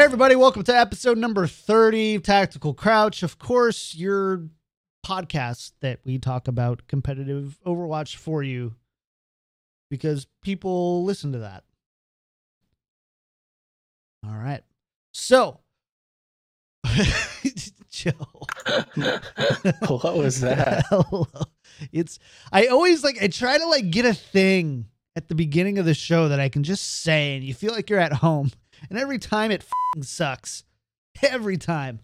Hey everybody, welcome to episode number 30 of Tactical Crouch. Of course, your podcast that we talk about competitive Overwatch for you because people listen to that. All right. So, Joe. what was that? It's I always like I try to like get a thing at the beginning of the show that I can just say and you feel like you're at home. And every time it fing sucks. Every time.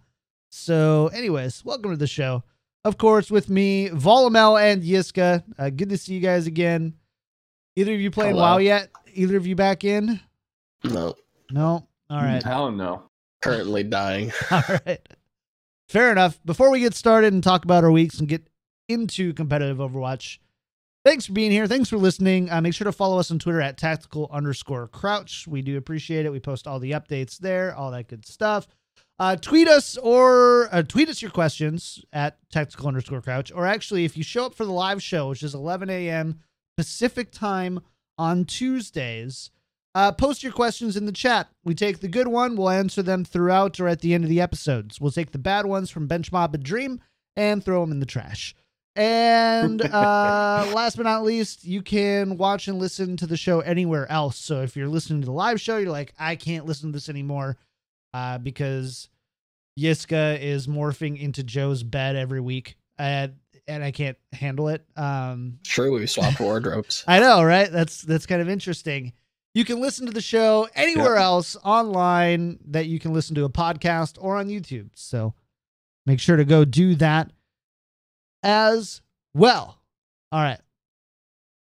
So, anyways, welcome to the show. Of course, with me, Volamel and Yiska. Uh, good to see you guys again. Either of you playing Hello. WoW yet? Either of you back in? No, No. All right. Hell no. currently dying. All right. Fair enough. Before we get started and talk about our weeks and get into competitive Overwatch, thanks for being here. Thanks for listening. Uh, make sure to follow us on Twitter at tactical underscore crouch. We do appreciate it. We post all the updates there, all that good stuff. Uh, tweet us or uh, tweet us your questions at tactical underscore crouch. Or actually, if you show up for the live show, which is 11 a.m. Pacific time on Tuesdays, uh, post your questions in the chat. We take the good one, we'll answer them throughout or at the end of the episodes. We'll take the bad ones from Bench Mob and Dream and throw them in the trash. And uh, last but not least, you can watch and listen to the show anywhere else. So if you're listening to the live show, you're like, I can't listen to this anymore uh, because Yiska is morphing into Joe's bed every week. Uh, and I can't handle it. Um, True, we swapped wardrobes. I know, right? That's that's kind of interesting. You can listen to the show anywhere else online that you can listen to a podcast or on YouTube. So make sure to go do that as well. All right.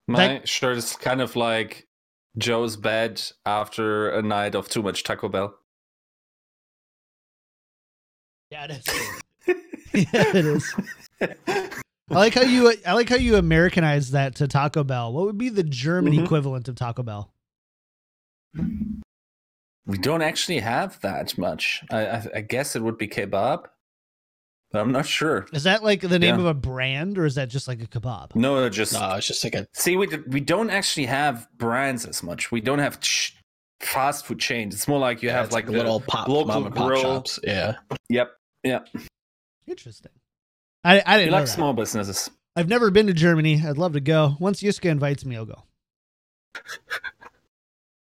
My Thank- shirt is kind of like Joe's bed after a night of too much Taco Bell. Yeah, it is. yeah, it is. I like how you I like how you Americanize that to Taco Bell. What would be the German Mhm. equivalent of Taco Bell? We don't actually have that much. I, I, I guess it would be kebab, I'm not sure. Is that like the name Yeah. of a brand or is that just like a kebab? No, just no, it's just like a see. We we don't actually have brands as much. We don't have ch- fast food chains. It's more like you have like, like little pop local mom and pop grill. shops. Yeah, Yep. Yep. Interesting. I I We didn't know like that. small businesses. I've never been to Germany. I'd love to go. Once Yiska invites me, I'll go.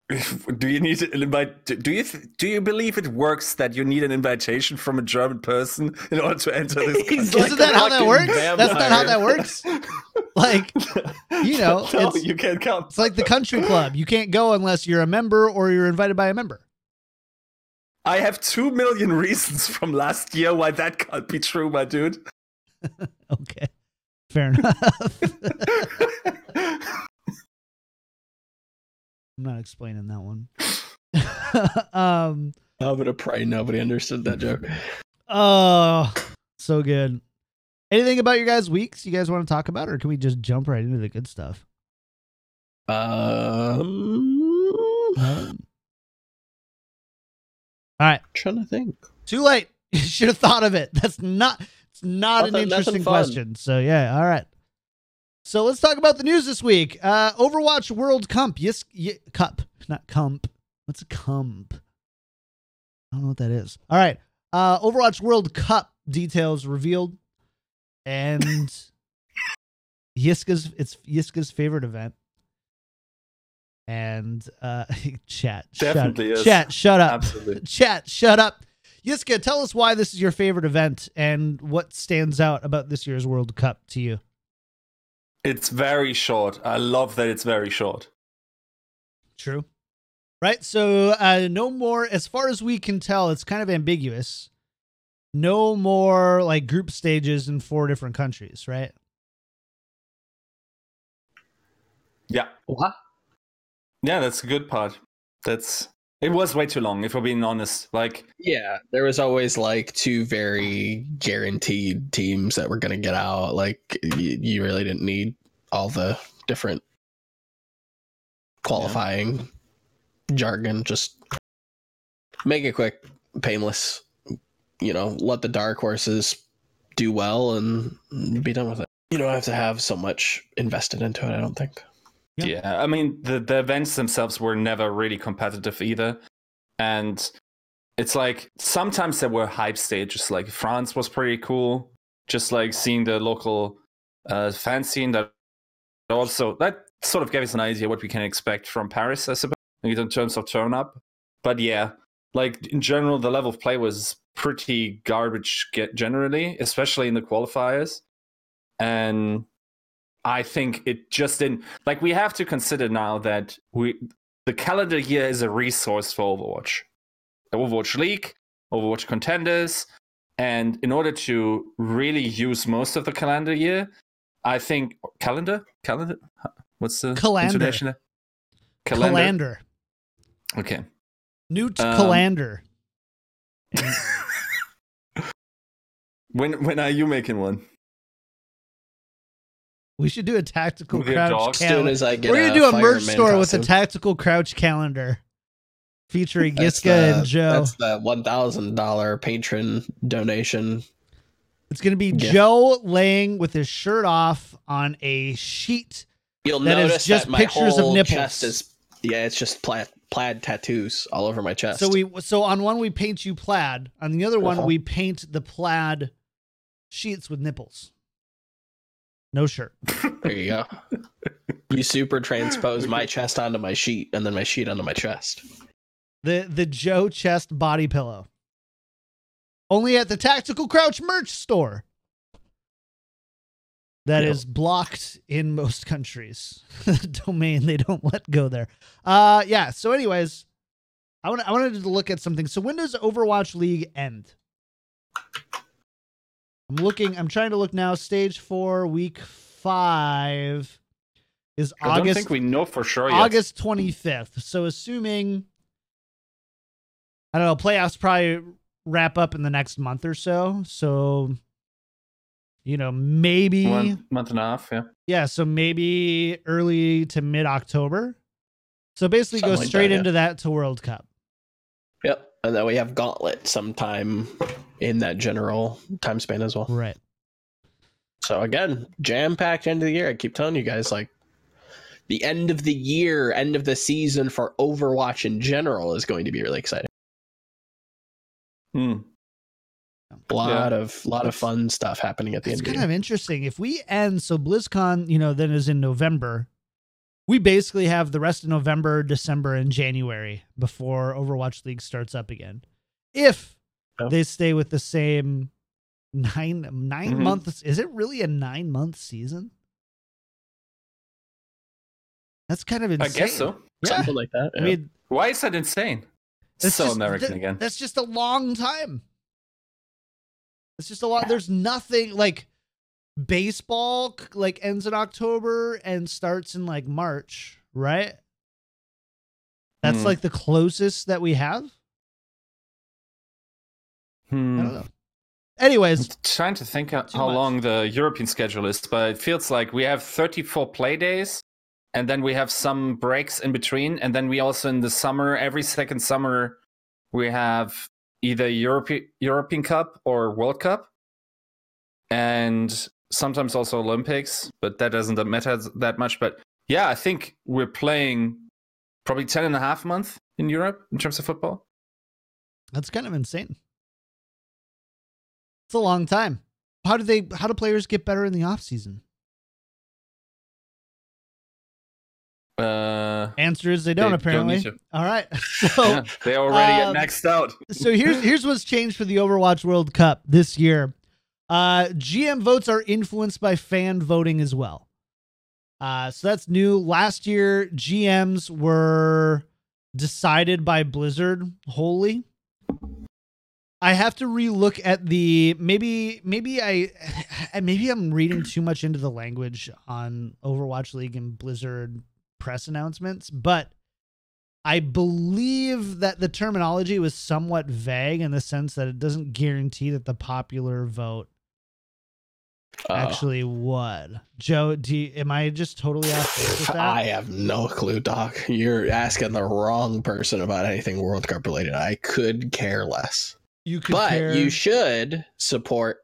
Do you need an invite? Do you do you believe it works that you need an invitation from a German person in order to enter this? He's country? like Isn't that how that fucking works? That's not how that works. Like, you know, no, it's- you can't come. It's like the country club. You can't go unless you're a member or you're invited by a member. I have two million reasons from last year why that can't be true, my dude. Okay. Fair enough. I'm not explaining that one. um I'm gonna pray nobody understood that joke. oh so good. Anything about your guys' weeks you guys want to talk about, or can we just jump right into the good stuff? Um, Um, all right. trying to think. Too late. You should have thought of it. That's not it's not an Nothing- nothing interesting question. So yeah, all right. So let's talk about the news this week. Uh Overwatch World Cup. Yes, y- Cup, not Cump. What's a Cump? I don't know what that is. All right. Uh Overwatch World Cup details revealed and Yiska's it's Yiska's favorite event. And uh chat Definitely shut, is. chat shut up. Absolutely. Chat, shut up. Yiska, tell us why this is your favorite event and what stands out about this year's World Cup to you. It's very short. I love that it's very short. True. Right? So, uh, no more, as far as we can tell, it's kind of ambiguous. No more like group stages in four different countries, right? Yeah. What? Yeah, that's a good part. That's it was way too long, if we're being honest. Like Yeah, there was always like two very guaranteed teams that were gonna get out. Like you, you really didn't need all the different qualifying jargon. Just make it quick, painless. You know, let the dark horses do well and be done with it. You don't have to have so much invested into it. I don't think. Yeah. Yeah, I mean the the events themselves were never really competitive either, and it's like sometimes there were hype stages. Like France was pretty cool. Just like seeing the local uh, fan scene that also that sort of gave us an idea what we can expect from Paris, I suppose, in terms of turn up. But yeah, like in general, the level of play was pretty garbage generally, especially in the qualifiers. And I think it just didn't like we have to consider now that we the calendar year is a resource for Overwatch. Overwatch League, Overwatch contenders, and in order to really use most of the calendar year, I think calendar calendar what's the Calendar. intonation there? Calander. Okay. Newt Um, Calander. When when are you making one? We should do a tactical your crouch calendar. as I get We're gonna do a merch store with a tactical crouch calendar featuring Yiska the- and Joe. That's the one thousand dollar patron donation. It's gonna be Yeah. Joe laying with his shirt off on a sheet. You'll That is notice just that my pictures of nipples. is yeah, it's just plaid, plaid tattoos all over my chest. So we so on one we paint you plaid, on the other one Uh-huh. we paint the plaid sheets with nipples. No shirt. there you go. you super transpose my chest onto my sheet, and then my sheet onto my chest. The the Joe chest body pillow. Only at the Tactical Crouch merch store. That is Yep. blocked in most countries. the domain they don't let go there. Uh yeah, so anyways, I want I wanted to look at something. So when does Overwatch League end? I'm looking I'm trying to look now stage 4 week 5 is August. I don't think we know for sure yet. August 25th. So assuming I don't know, playoffs probably wrap up in the next month or so. So you know, maybe one month and a half. Yeah. yeah, so maybe early to mid October. So basically Something go like straight that, yeah. into that to World Cup. Yep, and then we have Gauntlet sometime in that general time span as well. Right. So again, jam packed end of the year. I keep telling you guys, like the end of the year, end of the season for Overwatch in general is going to be really exciting. Hmm. A lot of lot of fun stuff happening at the It's end of kind the of interesting. If we end, so BlizzCon, you know, then is in November. We basically have the rest of November, December, and January before Overwatch League starts up again. If Yeah. they stay with the same nine nine Mhm. months, is it really a nine month season? That's kind of insane. I guess so. Yeah. Something like that. I mean, Why is that insane? It's so just- American th- again. That's just a long time. It's just a lot. There's nothing like baseball like ends in October and starts in like March, right? That's Hmm. like the closest that we have. I Hmm. don't know. Anyways, I'm trying to think how much. long the European schedule is, but it feels like we have 34 play days, and then we have some breaks in between, and then we also in the summer, every second summer, we have either European European Cup or World Cup, and sometimes also Olympics, but that doesn't matter that much. But yeah, I think we're playing probably 10 and a half a month in Europe in terms of football. that's kind of insane. It's a long time. How do they how do players get better in the off season? Uh, Answer is they don't They don't apparently. to. All right. So yeah, they already um, get maxed out. so here's here's what's changed for the Overwatch World Cup this year. Uh, GM votes are influenced by fan voting as well. Uh, so that's new. Last year, GMs were decided by Blizzard wholly. I have to relook at the maybe maybe I maybe I'm reading too much into the language on Overwatch League and Blizzard press announcements, but I believe that the terminology was somewhat vague in the sense that it doesn't guarantee that the popular vote Uh, actually would. Joe, do you, am I just totally off base with that? I have no clue, Doc. You're asking the wrong person about anything World Cup related. I could care less. You could But care- you should support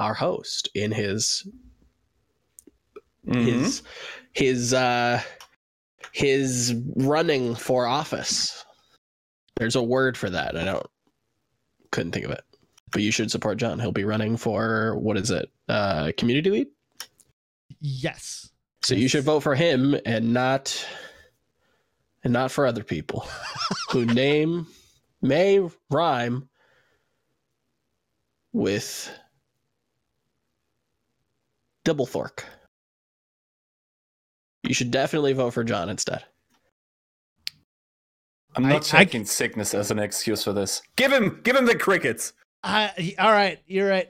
our host in his Mhm. his his uh his running for office. There's a word for that. I don't couldn't think of it. But you should support John. He'll be running for what is it? Uh, community lead. Yes. So you should vote for him and not and not for other people who name may rhyme with double fork. You should definitely vote for John instead. I'm not I- taking sickness as an excuse for this. Give him, give him the crickets. I, all right, you're right.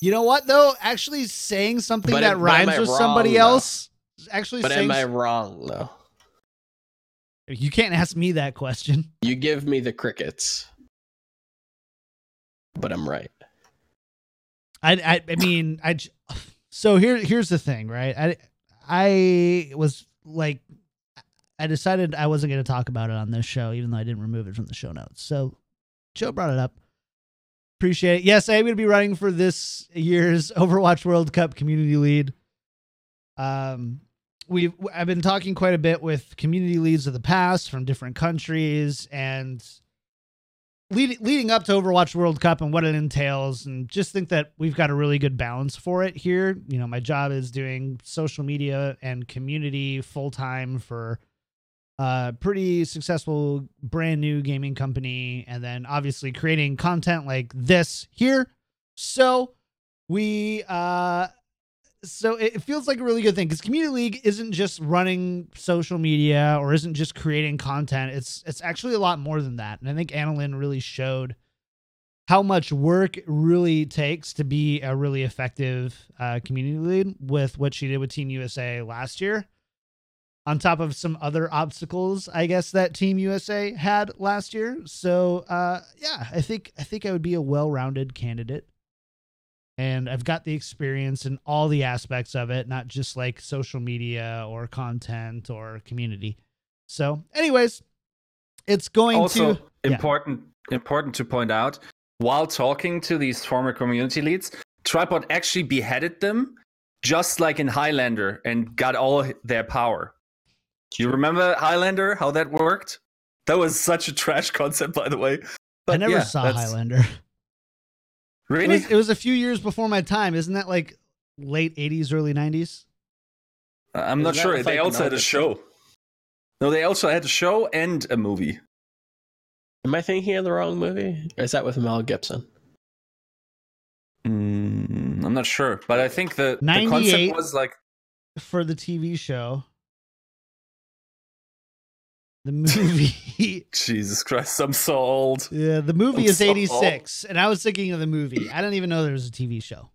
You know what though? Actually saying something But that am- but am rhymes I with somebody though? else actually But saying am I wrong though? You can't ask me that question. You give me the crickets. But I'm right. I I, I mean, I so here here's the thing, right? I I was like I decided I wasn't going to talk about it on this show even though I didn't remove it from the show notes. So Joe brought it up. Appreciate it. Yes, I am going to be running for this year's Overwatch World Cup community lead. Um we've I've been talking quite a bit with community leads of the past from different countries and lead, leading up to Overwatch World Cup and what it entails, and just think that we've got a really good balance for it here. You know, my job is doing social media and community full time for a pretty successful brand new gaming company, and then obviously creating content like this here. So we uh so it feels like a really good thing because community league isn't just running social media or isn't just creating content. It's it's actually a lot more than that. And i think annalyn really showed how much work really takes to be a really effective uh, community lead with what she did with team usa last year on top of some other obstacles i guess that team usa had last year. So uh yeah i think i think i would be a well-rounded candidate and I've got the experience in all the aspects of it, not just like social media or content or community. So, anyways, it's going also to yeah. important important to point out while talking to these former community leads tripod actually beheaded them just like in highlander and got all their power Do you remember highlander how that worked that was such a trash concept by the way I never yeah, saw that's- Highlander. It was, it was a few years before my time. Isn't that like late 80s, early 90s? i'm Isn't not sure they also had a show no they also had a show and a movie Am I thinking of the wrong movie? Or is that with Mel Gibson? Mm, i'm not sure but i think the, the concept was like For the TV show. The movie. jesus christ i'm sold. yeah, the movie I'm is so 86. And I was thinking of the movie. I didn't even know there was a TV show.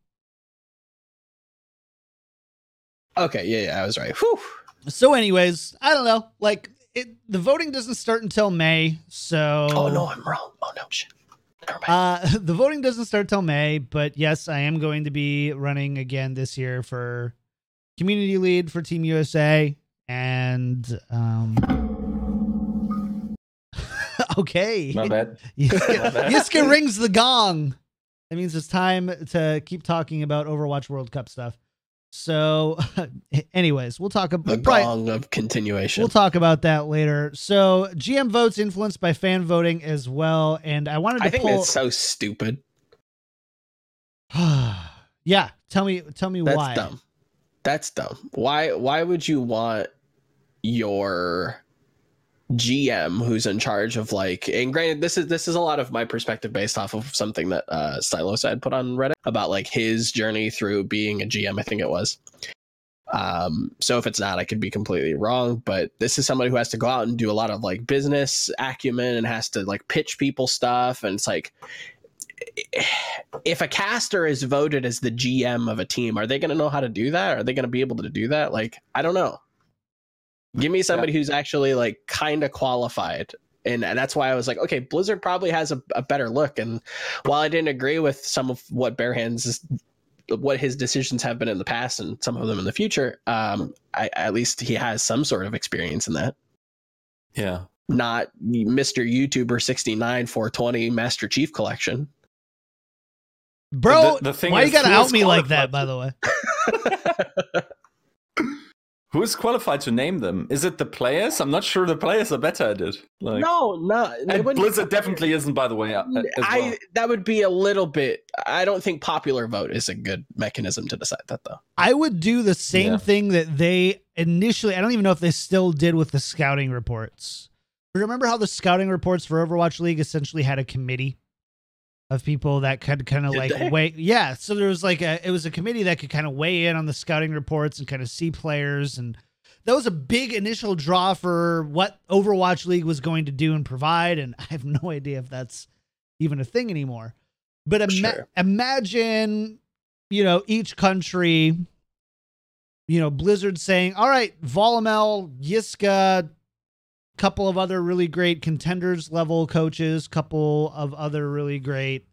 Okay, yeah, yeah, I was right. Whew. So, anyways, I don't know. Like, it, the voting doesn't start until May. So. Oh no, I'm wrong. Oh no, shit. Uh, the voting doesn't start till May, but yes, I am going to be running again this year for community lead for Team USA. And um, okay, my bad Yiska, Yiska rings the gong. That means it's time to keep talking about Overwatch World Cup stuff. So, anyways, we'll talk the about probably- gong of continuation. We'll talk about that later. So, GM votes influenced by fan voting as well, and I wanted to I think pull. it's so stupid. yeah, tell me, tell me That's why. dumb. That's dumb. Why why would you want your GM who's in charge of like and granted this is this is a lot of my perspective based off of something that uh Stylos had put on Reddit about like his journey through being a GM, I think it was. Um so if it's not I could be completely wrong, but this is somebody who has to go out and do a lot of like business acumen and has to like pitch people stuff and it's like if a caster is voted as the GM of a team, are they going to know how to do that? Are they going to be able to do that? Like, I don't know. Give me somebody who's actually like kind of qualified. And, and that's why I was like, okay, Blizzard probably has a, a better look. And while I didn't agree with some of what Bare Hands is, what his decisions have been in the past and some of them in the future, um, I, at least he has some sort of experience in that. yeah Not Mr. YouTuber 69 420 Master Chief Collection. Bro, The- the thing why you gotta who out me like that? By the way, Who's qualified to name them? Is it the players? I'm not sure the players are better at it. Like, no, no. and Blizzard definitely isn't, by the way. uh, as I well. that would be a little bit. I don't think popular vote is a good mechanism to decide that, though. I would do the same Yeah. thing that they initially. I don't even know if they still did with the scouting reports. Remember how the scouting reports for Overwatch League essentially had a committee of people that could kind of Did like they? weigh. Yeah, so there was like a it was a committee that could kind of weigh in on the scouting reports and kind of see players and. That was a big initial draw for what Overwatch League was going to do and provide, and I have no idea if that's even a thing anymore. But ima- Sure. imagine, you know, each country you know, Blizzard saying, all right, Volamel, Yiska, couple of other really great contenders level coaches, couple of other really great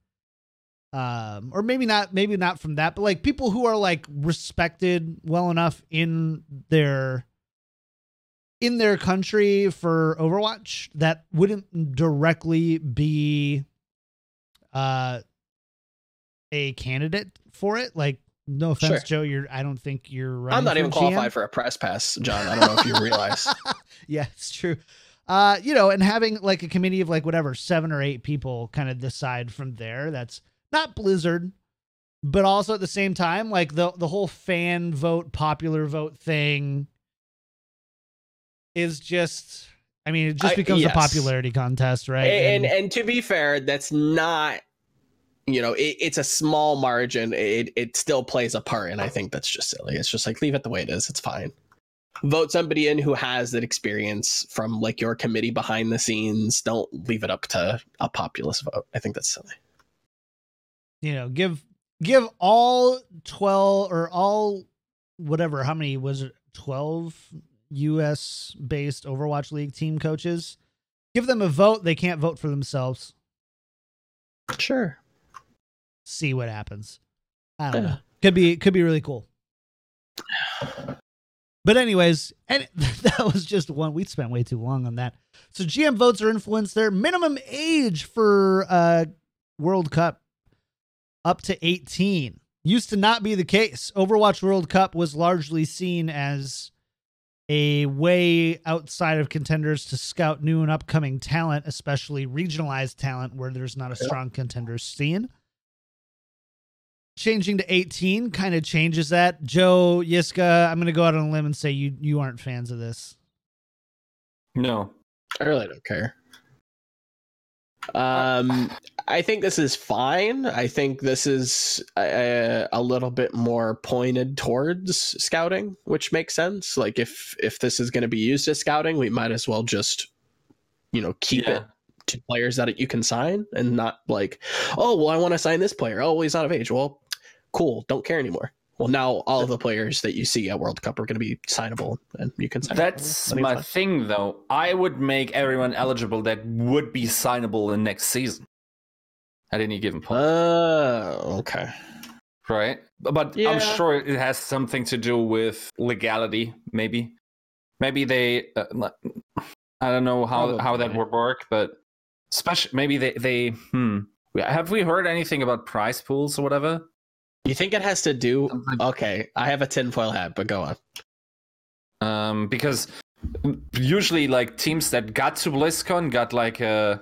um or maybe not maybe not from that, but like people who are like respected well enough in their in their country for Overwatch that wouldn't directly be uh a candidate for it. Like no offense, Sure. Joe, you're I don't think you're running I'm not even GM. qualified for a press pass, John. I don't know if you realize. yeah, it's true. Uh, you know, and having like a committee of like whatever, seven or eight people kind of decide from there. That's not Blizzard, but also at the same time, like the the whole fan vote, popular vote thing is just I mean, it just I- becomes yes. a popularity contest, right? and and to be fair, that's not. You know, it, it's a small margin. It it still plays a part, and I think that's just silly. It's just like leave it the way it is. It's fine. Vote somebody in who has that experience from like your committee behind the scenes. Don't leave it up to a populist vote. I think that's silly. you know, give give all 12 or all whatever, how many was it? 12 US based Overwatch League team coaches. Give them a vote. They can't vote for themselves. Sure. See what happens. I don't know. Could be could be really cool. But anyways, and that was just one. We spent way too long on that. So GM votes are influenced. Their minimum age for uh World Cup up to 18. Used to not be the case. Overwatch World Cup was largely seen as a way outside of contenders to scout new and upcoming talent, especially regionalized talent where there's not a strong contender scene. Changing to 18 kind of changes that. Joe, Yiska, I'm going to go out on a limb and say you you aren't fans of this. No. I really don't care. Um, I think this is fine. I think this is a, a little bit more pointed towards scouting, which makes sense. Like if if this is going to be used as scouting, we might as well just, you know, keep Yeah. it to players that you can sign, and not like, oh well, I want to sign this player. Oh, well, he's out of age. Well, cool. Don't care anymore. Well, now all of the players that you see at World Cup are going to be signable, and you can sign. That's my fine. thing, though. I would make everyone eligible that would be signable in next season at any given point, Oh, okay. right? But, yeah. I'm sure it has something to do with legality, maybe. Maybe they, uh, I don't know how how that would work, but especially maybe they they hmm. Have we heard anything about prize pools or whatever? You think it has to do? Something- Okay, I have a tinfoil hat, but go on. um, because usually like teams that got to BlizzCon got like a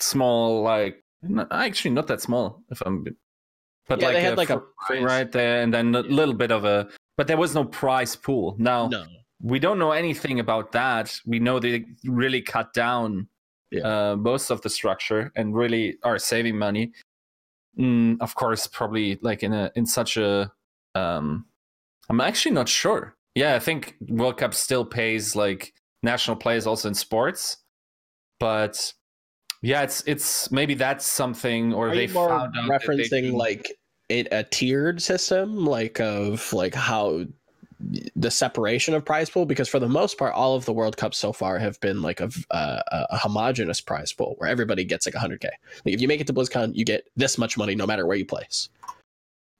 small like n- actually not that small if I'm but Yeah, like they had a like a prize. right there and then a little bit of a but there was no prize pool. Now No, we don't know anything about that. We know they really cut down Yeah. uh, most of the structure and really are saving money. Mm, of course, probably like in a in such a. Um, I'm actually not sure. Yeah, I think World Cup still pays like national players also in sports, but yeah, it's it's maybe that's something or are they found they referencing like it a tiered system, like of like how the separation of prize pool? Because for the most part, all of the World Cups so far have been like a a a homogenous prize pool where everybody gets like 100k. Like if you make it to BlizzCon, you get this much money no matter where you place.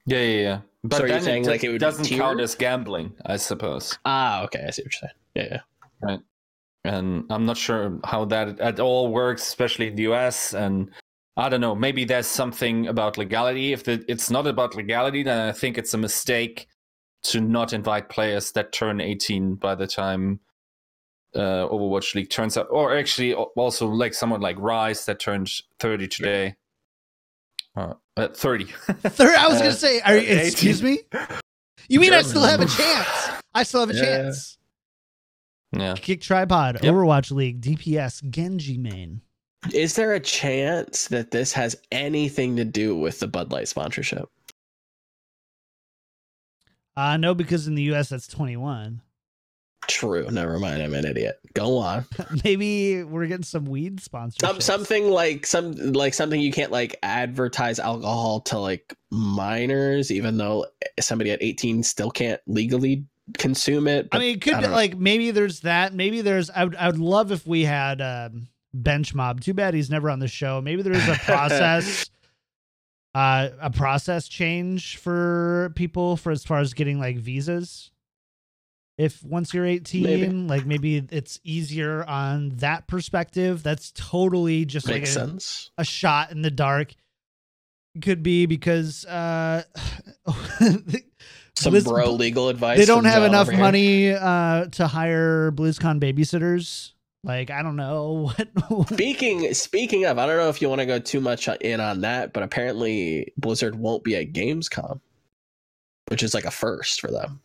yeah yeah yeah. But So then saying, it like, it would doesn't count as gambling, I suppose. Ah, okay, I see what you're saying. Yeah, yeah. Right and I'm not sure how that at all works, especially in the US. And I don't know, maybe there's something about legality. If the, it's not about legality, then I think it's a mistake to not invite players that turn 18 by the time uh, Overwatch League turns up, or actually also like someone like Rise that turned 30 today. Uh, uh, 30. Third, I was Uh, gonna say, are, you- excuse me. You mean I still have a chance? I still have a Yeah. chance. yeah. Kick tripod, Yep. Overwatch League, DPS, Genji main. Is there a chance that this has anything to do with the Bud Light sponsorship? Uh no, because in the US that's 21. True. Never mind. I'm an idiot. Go on. Maybe we're getting some weed sponsorship. Some, something like some like something you can't like advertise alcohol to like minors, even though somebody at 18 still can't legally consume it. I mean, it could be know. like maybe there's that. Maybe there's. I would. I would love if we had um, bench mob. Too bad he's never on the show. Maybe there's a process, uh, a process change for people for as far as getting like visas. If once you're 18, Maybe. like maybe it's easier on that perspective. That's totally just like makes a, sense. a shot in the dark. Could be because uh, Some Blizz- bro legal advice. they don't have enough money uh to hire BlizzCon babysitters. Like I don't know what. Speaking speaking of, I don't know if you want to go too much in on that, but apparently Blizzard won't be at Gamescom, which is like a first for them.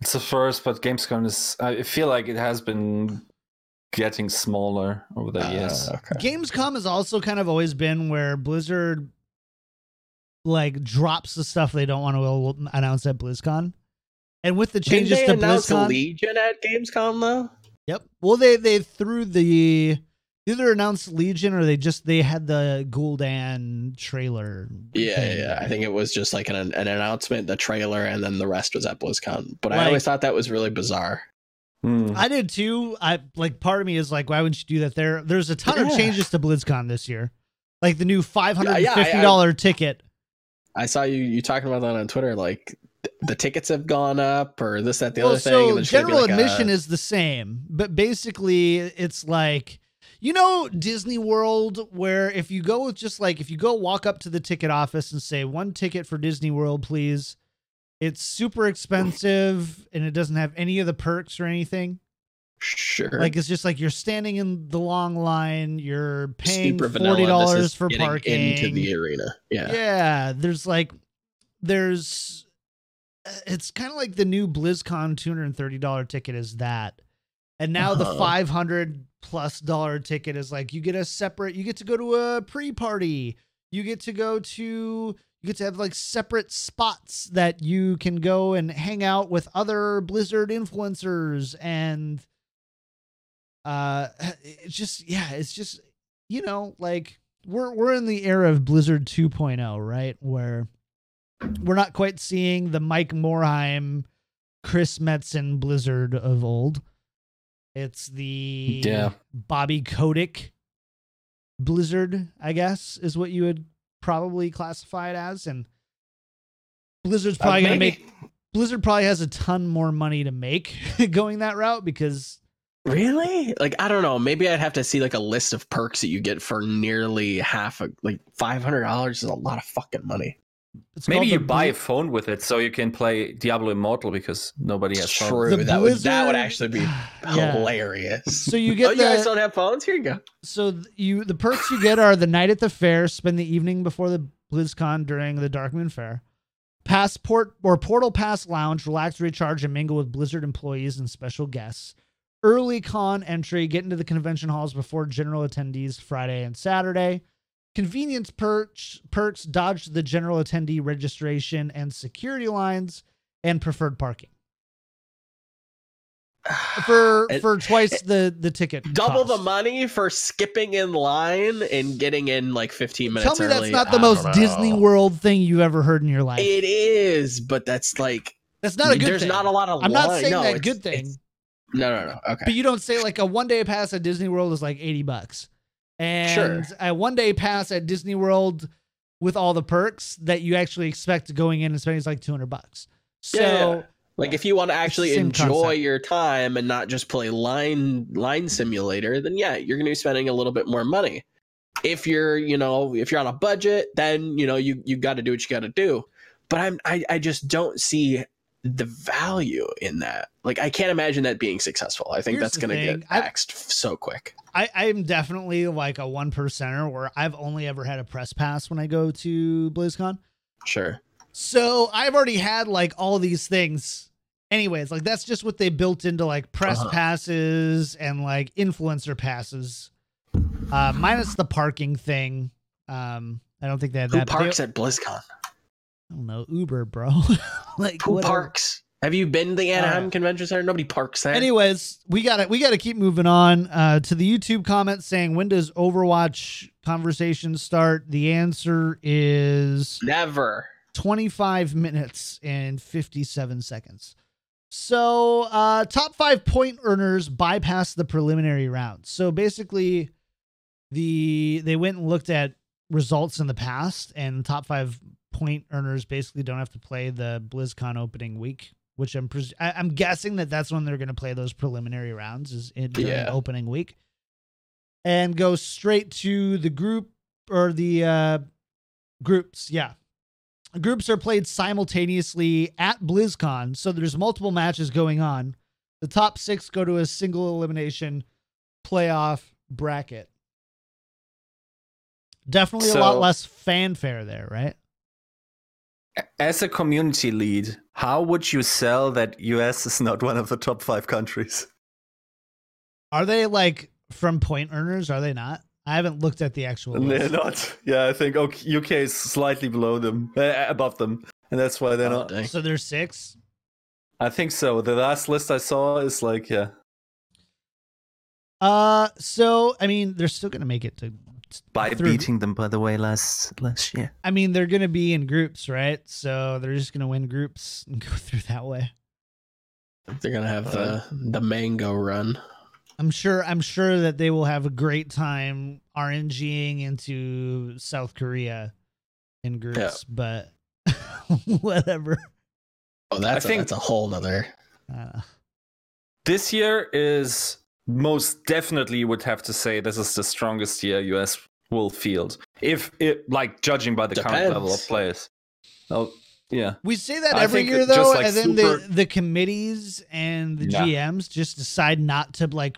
It's the first, but Gamescom is. I feel like it has been getting smaller over the years. Uh, okay. Gamescom has also kind of always been where Blizzard like drops the stuff they don't want to announce at BlizzCon, and with the Didn't changes they to announce BlizzCon, Legion at Gamescom though? Yep. Well, they they threw the either announced Legion or they just they had the Gul'dan trailer. Yeah, thing. yeah. I think it was just like an an announcement, the trailer, and then the rest was at BlizzCon. But Like- I always thought that was really bizarre. Hmm. I did too. I like part of me is like, why wouldn't you do that? There, there's a ton of changes to BlizzCon this year, like the new five hundred and Yeah, yeah, I- fifty dollar ticket. I saw you you talking about that on Twitter. Like th- the tickets have gone up, or this, that, the Well, other thing. so and there's gonna be, general like, a- admission is the same, but basically it's like you know Disney World, where if you go with just like if you go walk up to the ticket office and say one ticket for Disney World, please. It's super expensive and it doesn't have any of the perks or anything. sure. Like it's just like you're standing in the long line, you're paying Super forty dollars for parking. into the arena. Yeah. yeah, there's like there's it's kind of like the new BlizzCon two hundred and thirty dollar ticket is that, and now the Uh-huh. five hundred plus dollar ticket is like you get a separate, you get to go to a pre party, you get to go to. You get to have like separate spots that you can go and hang out with other Blizzard influencers and uh it's just yeah, it's just you know, like we're we're in the era of Blizzard 2.0, right? Where we're not quite seeing the Mike Morhaime, Chris Metzen Blizzard of old. It's the Yeah. Bobby Kotick Blizzard, I guess, is what you would probably classify it as. And Blizzard's Uh, probably gonna make Blizzard probably has a ton more money to make going that route because Really? Like I don't know. Maybe I'd have to see like a list of perks that you get for nearly half a like five hundred dollars is a lot of fucking money. It's Maybe you the buy a phone with it so you can play Diablo Immortal because nobody has phones. True. the that would that would actually be Yeah. hilarious. So you get oh, you guys don't have phones? Here you go. so th- you the perks you get are the night at the fair, spend the evening before the BlizzCon during the Darkmoon Faire. Passport or Portal Pass Lounge, relax, recharge, and mingle with Blizzard employees and special guests. Early con entry, get into the convention halls before general attendees Friday and Saturday. Convenience perks, perks dodge the general attendee registration and security lines and preferred parking for It- for twice the the ticket. Double the money for skipping in line and getting in like 15 minutes Tell me early. that's not the I most Disney. World thing you've ever heard in your life. It is, but that's like that's not a good there's thing. not a lot of I'm not saying no, that good thing, No, no, no. Okay. but you don't say like a one day pass at Disney World is like 80 bucks. And Sure. a one day pass at Disney World with all the perks that you actually expect going in and spending is like 200 bucks. So Yeah, yeah. Like if you want to actually enjoy concept. your time and not just play line line simulator, then yeah, you're going to be spending a little bit more money. If you're, you know, if you're on a budget, then you know you you got to do what you got to do. But I'm I I just don't see the value in that. Like I can't imagine that being successful. I think Here's that's going to get I- axed so quick. I, I'm definitely like a one percenter where I've only ever had a press pass when I go to BlizzCon. Sure. So I've already had like all these things. Anyways, like that's just what they built into like press Uh-huh. passes and like influencer passes. Uh minus the parking thing. Um I don't think they have Who that. they- parks at BlizzCon? I don't know, Uber, bro. like Who whatever. parks? Have you been to the Anaheim Alright. Convention Center? Nobody parks there. Anyways, we got to we got to keep moving on uh, to the YouTube comments saying when does Overwatch conversation start? The answer is Never. 25 minutes and 57 seconds. So, uh, top five point earners bypass the preliminary round. So basically, the they went and looked at results in the past, and top five point earners basically don't have to play the BlizzCon opening week. Which I'm pres- I- I'm guessing that that's when they're going to play those preliminary rounds is in during Yeah. opening week, and go straight to the group or the uh, groups. Yeah, groups are played simultaneously at BlizzCon, so there's multiple matches going on. The top six go to a single elimination playoff bracket. Definitely a lot less fanfare there, right? As a community lead, how would you sell that US is not one of the top five countries? Are they like from point earners? Are they not? I haven't looked at the actual. They're not. Yeah, I think OK- UK is slightly below them, uh, above them, and that's why they're Oh, not. dang. So there's six. I think so. The last list I saw is like, yeah, Uh, so I mean, they're still gonna make it to. By through- beating them, by the way, last last year. I mean, they're gonna be in groups, right? So they're just gonna win groups and go through that way. They're gonna have the the mango run. I'm sure. I'm sure that they will have a great time RNGing into South Korea in groups, but whatever. Oh, that's I a, think- that's a whole nother. Uh, This year is most definitely would have to say this is the strongest year US will field. If it like judging by the current level of players. Oh yeah. we say that I every think year, just though, like and then super- the the committees and the Yeah. GMs just decide not to like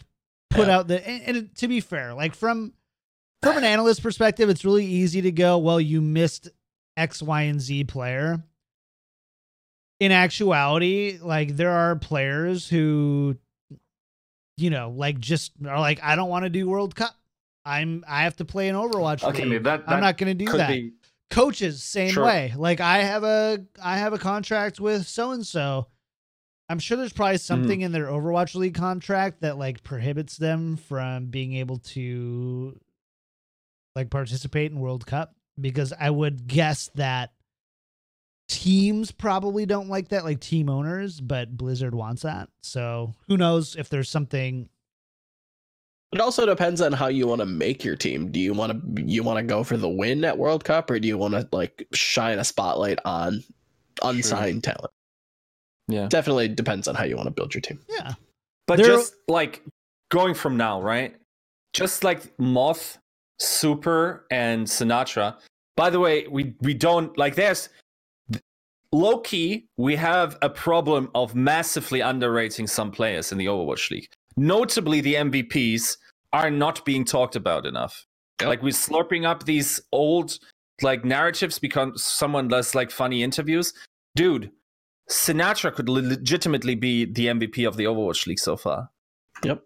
put Yeah. out the. And, and to be fair, like from from an analyst perspective, it's really easy to go, well, you missed X, Y, and Z player. In actuality, like there are players who, you know, like just are like, I don't want to do World Cup. I'm I have to play an Overwatch. Okay, league. that, I'm not going to do that be coaches same Sure. way like i have a i have a contract with so and so i'm sure there's probably mm. something in their overwatch league contract that like prohibits them from being able to like participate in world cup because i would guess that teams probably don't like that like team owners but blizzard wants that so who knows if there's something It also depends on how you want to make your team. Do you want to you want to go for the win at World Cup, or do you want to like shine a spotlight on unsigned talent? Yeah. Definitely depends on how you want to build your team. yeah But There- just like going from now, right? Just like Moth, Super, and Sinatra. By the way, we we don't like there's low key, we have a problem of massively underrating some players in the Overwatch League. Notably, the MVPs are not being talked about enough. Yep. Like we're slurping up these old like narratives because someone does like funny interviews. Dude, Sinatra could le- legitimately be the MVP of the Overwatch League so far. Yep.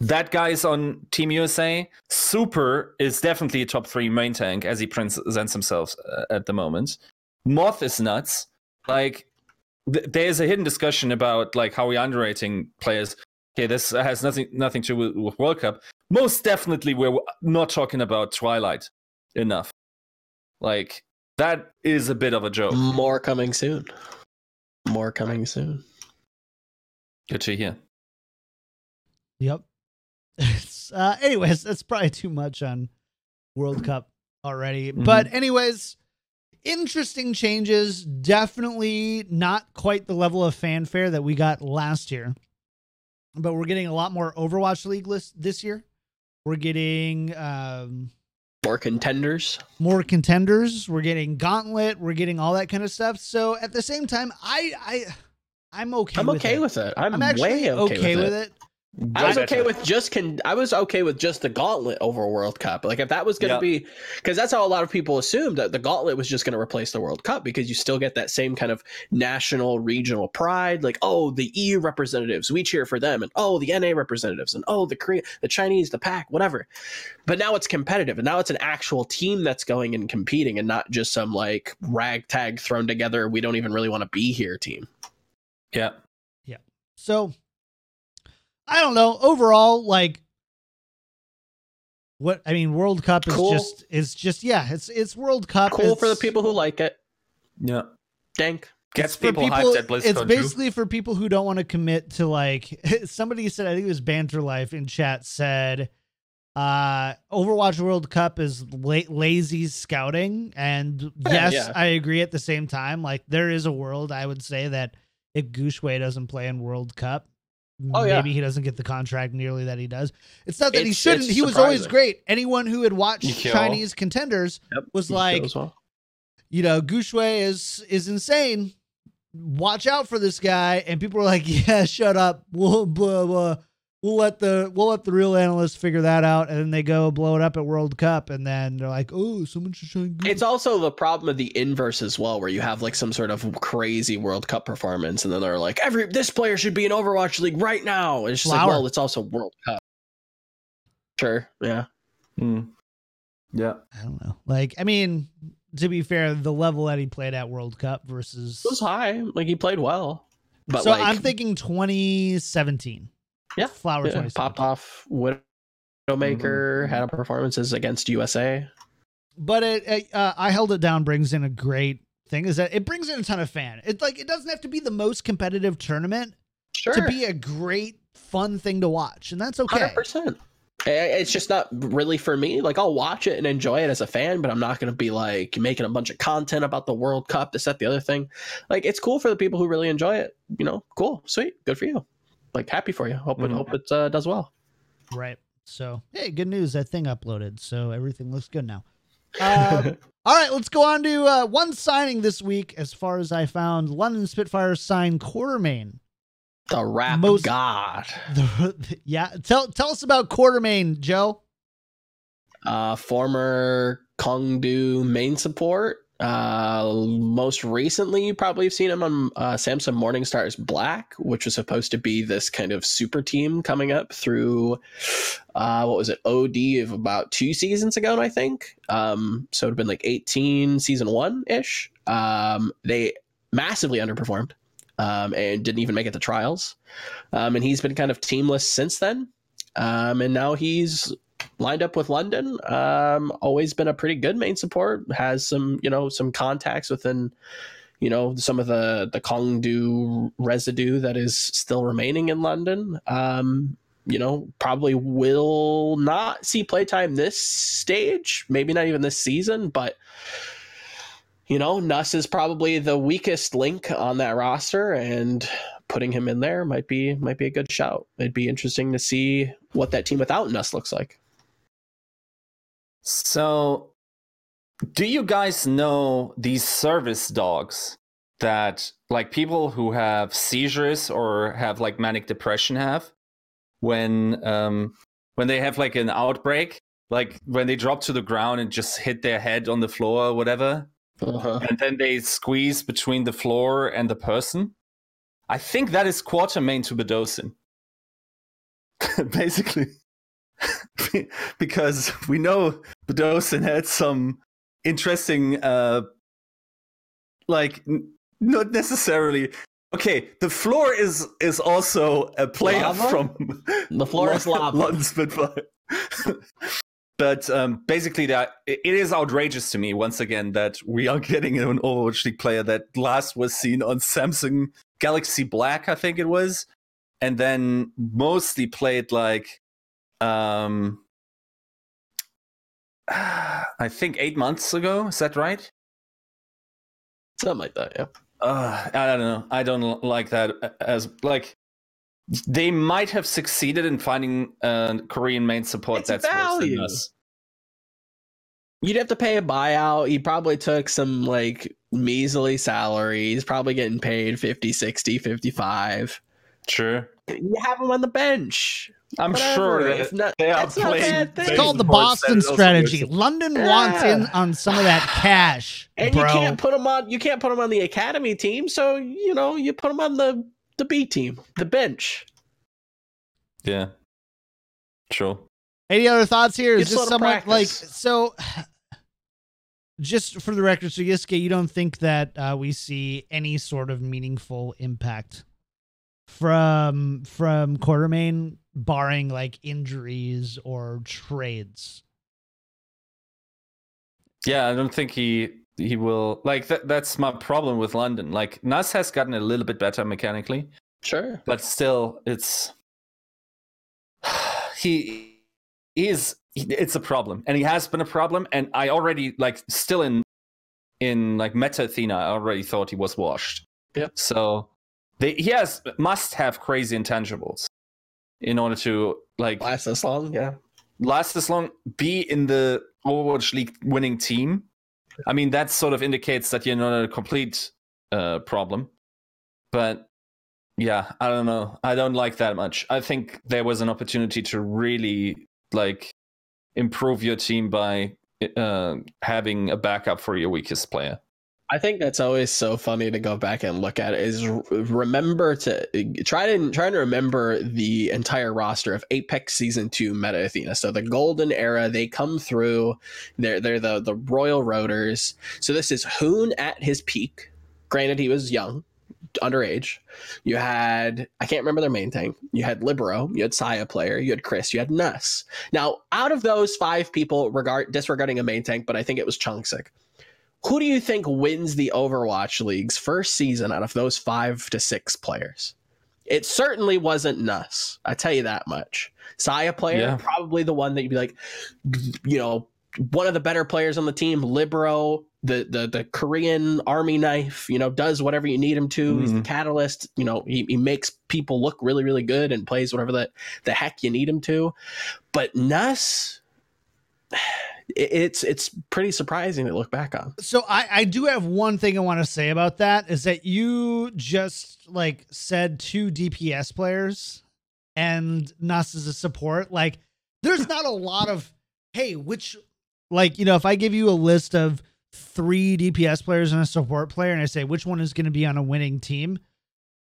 That guy is on Team USA. Super is definitely a top three main tank as he presents himself uh, at the moment. Moth is nuts. Like, th- there's a hidden discussion about like how we're underrating players. Okay, this has nothing nothing to do with, with World Cup. Most definitely, we're not talking about Twilight enough. Like that is a bit of a joke. More coming soon. More coming soon. Good to hear. Yep. Uh, anyways, that's probably too much on World Cup already. But anyways, interesting changes. Definitely not quite the level of fanfare that we got last year. But we're getting a lot more Overwatch League list this year. We're getting um, More contenders. more contenders. We're getting Gauntlet. We're getting all that kind of stuff. So at the same time, I I I'm okay. I'm with okay it. with it. I'm, I'm actually way okay, with, it. it. I was okay with just con. I was okay with just the gauntlet over World Cup. Like if that was going to Yeah. be, because that's how a lot of people assumed that the gauntlet was just going to replace the World Cup because you still get that same kind of national regional pride. Like oh, the EU representatives, we cheer for them, and oh, the NA representatives, and oh, the Korea, the Chinese, the Pac, whatever. But now it's competitive, and now it's an actual team that's going and competing, and not just some like ragtag thrown together. We don't even really want to be here team. Yeah. Yeah. So I don't know. Overall, like what I mean, World Cup is Cool. just is just yeah, it's it's World Cup. Cool for the people who like it. Yeah. Dank. Gets it's for people, hyped at BlizzCon. It's too. basically for people who don't want to commit to like somebody said. I think it was Banter Life in chat said, uh, "Overwatch World Cup is la- lazy scouting," and yes, yeah. I agree. At the same time, like there is a world I would say that if Guxue doesn't play in World Cup. Oh, yeah. maybe he doesn't get the contract nearly that he does. It's not that he shouldn't. it's He was always great. Anyone who had watched Chinese contenders Yep. was You like, well. you know, Guxue is is insane. Watch out for this guy. And people were like, yeah, shut up. We'll blah, blah. We'll let the we'll let the real analysts figure that out. And then they go blow it up at World Cup, and then they're like, oh, someone should shine. Guxue. It's also the problem of the inverse as well, where you have like some sort of crazy World Cup performance, and then they're like, "Every this player should be in Overwatch League right now." And it's just like, well, it's also World Cup. Sure, yeah. Hmm. Yeah. I don't know. Like, I mean, to be fair, the level that he played at World Cup versus. It was high. Like he played well, but so like, I'm thinking 2017. Yeah, Flower yeah, 2017. popped off. Widowmaker had a performances against USA. but it, it uh, I held it down brings in a great thing is that it brings in a ton of fan. It's like it doesn't have to be the most competitive tournament Sure, to be a great fun thing to watch, and that's okay. hundred percent. It's just not really for me. Like I'll watch it and enjoy it as a fan, but I'm not going to be like making a bunch of content about the World Cup, this, that, the other thing. Like it's cool for the people who really enjoy it. You know, cool, sweet, good for you. Like happy for you. Hope it Mhm. hope it uh, does well. Right. So hey, good news. That thing uploaded, so everything looks good now. Uh, all right, let's go on to uh, one signing this week. As far as I found, London Spitfire signed Quartermain. The rap Most- god, The, yeah, tell tell us about Quartermain, Joe. uh, former Kongdoo main support. Uh, most recently, you probably have seen him on uh, Samsung Morningstar's Black, which was supposed to be this kind of super team coming up through, uh, what was it, OD of about two seasons ago, I think. Um, so it'd been like 18 season one ish. Um, they massively underperformed um, and didn't even make it to trials. Um, and he's been kind of teamless since then. Um, and now he's lined up with London. Um, always been a pretty good main support. Has some, you know, some contacts within, you know, some of the the Kongdoo residue that is still remaining in London. Um, you know, probably will not see playtime this stage. Maybe not even this season, but. You know, NUS is probably the weakest link on that roster, and putting him in there might be might be a good shout. It'd be interesting to see what that team without NUS looks like. So, do you guys know these service dogs that, like, people who have seizures or have like manic depression have when um when they have like an outbreak, like when they drop to the ground and just hit their head on the floor or whatever, Uh-huh. and then they squeeze between the floor and the person. I think that is Quartermain to. Basically. because we know Bdosin had some interesting uh like n- not necessarily okay the floor is is also a play Lava? from The floor is lava. London Spitfire. but um, basically, that it it is outrageous to me once again that we are getting an Overwatch League player that last was seen on Samsung Galaxy Black, I think it was, and then mostly played like, um, I think eight months ago. Is that right? Something like that, yeah. uh, I don't know. I don't like that as like they might have succeeded in finding a Korean main support It's that's worse value. than us. You'd have to pay a buyout. He probably took some like measly salary. He's probably getting paid 50, 60, 55. Sure. You have him on the bench. I'm Whatever. sure that It's not- they are that's not a playing. bad thing. It's called the Boston said it also strategy. gives- London wants in on some of that cash, And bro. you can't put them on. You can't put him on the academy team. So you know you put them on the the B team, the bench. Yeah. True. Any other thoughts here? Is Gets a this somewhat like so? Just for the record, so Yiska, you don't think that uh, we see any sort of meaningful impact from from Quartermain, barring like injuries or trades. Yeah, I don't think he he will like that. That's my problem with London. Like Nas has gotten a little bit better mechanically, Sure. but still, it's he is it's a problem, and he has been a problem. And I already like still in in like Meta Athena, I already thought he was washed. Yep. So they, he has must have crazy intangibles in order to like Last this long, yeah. last this long, be in the Overwatch League winning team. I mean, that sort of indicates that you're not a complete uh, problem. But yeah, I don't know. I don't like that much. I think there was an opportunity to really like improve your team by uh, having a backup for your weakest player. I think that's always so funny to go back and look at. Is remember to try to try to remember the entire roster of Apex Season Two Meta Athena. So the golden era, they come through. They're they're the the Royal Roaders. So this is Hoon at his peak. Granted, he was young, underage. You had I can't remember their main thing. You had Libero, you had Sayaplayer, you had Kris, you had NUS. Now, out of those five people, regard disregarding a main tank, but I think it was Chunksick. Who do you think wins the Overwatch League's first season out of those five to six players? It certainly wasn't NUS. I tell you that much. Sayaplayer, Yeah. probably the one that you'd be like, you know, one of the better players on the team. Libero, the the the Korean army knife, you know, does whatever you need him to. He's the mm-hmm. catalyst. You know, he, he makes people look really really good and plays whatever the the heck you need him to. But NUS, it's it's pretty surprising to look back on. So I, I do have one thing I want to say about that is that you just like said two DPS players and Nas is a support. Like there's not a lot of hey, which like, you know, if I give you a list of three DPS players and a support player and I say which one is going to be on a winning team,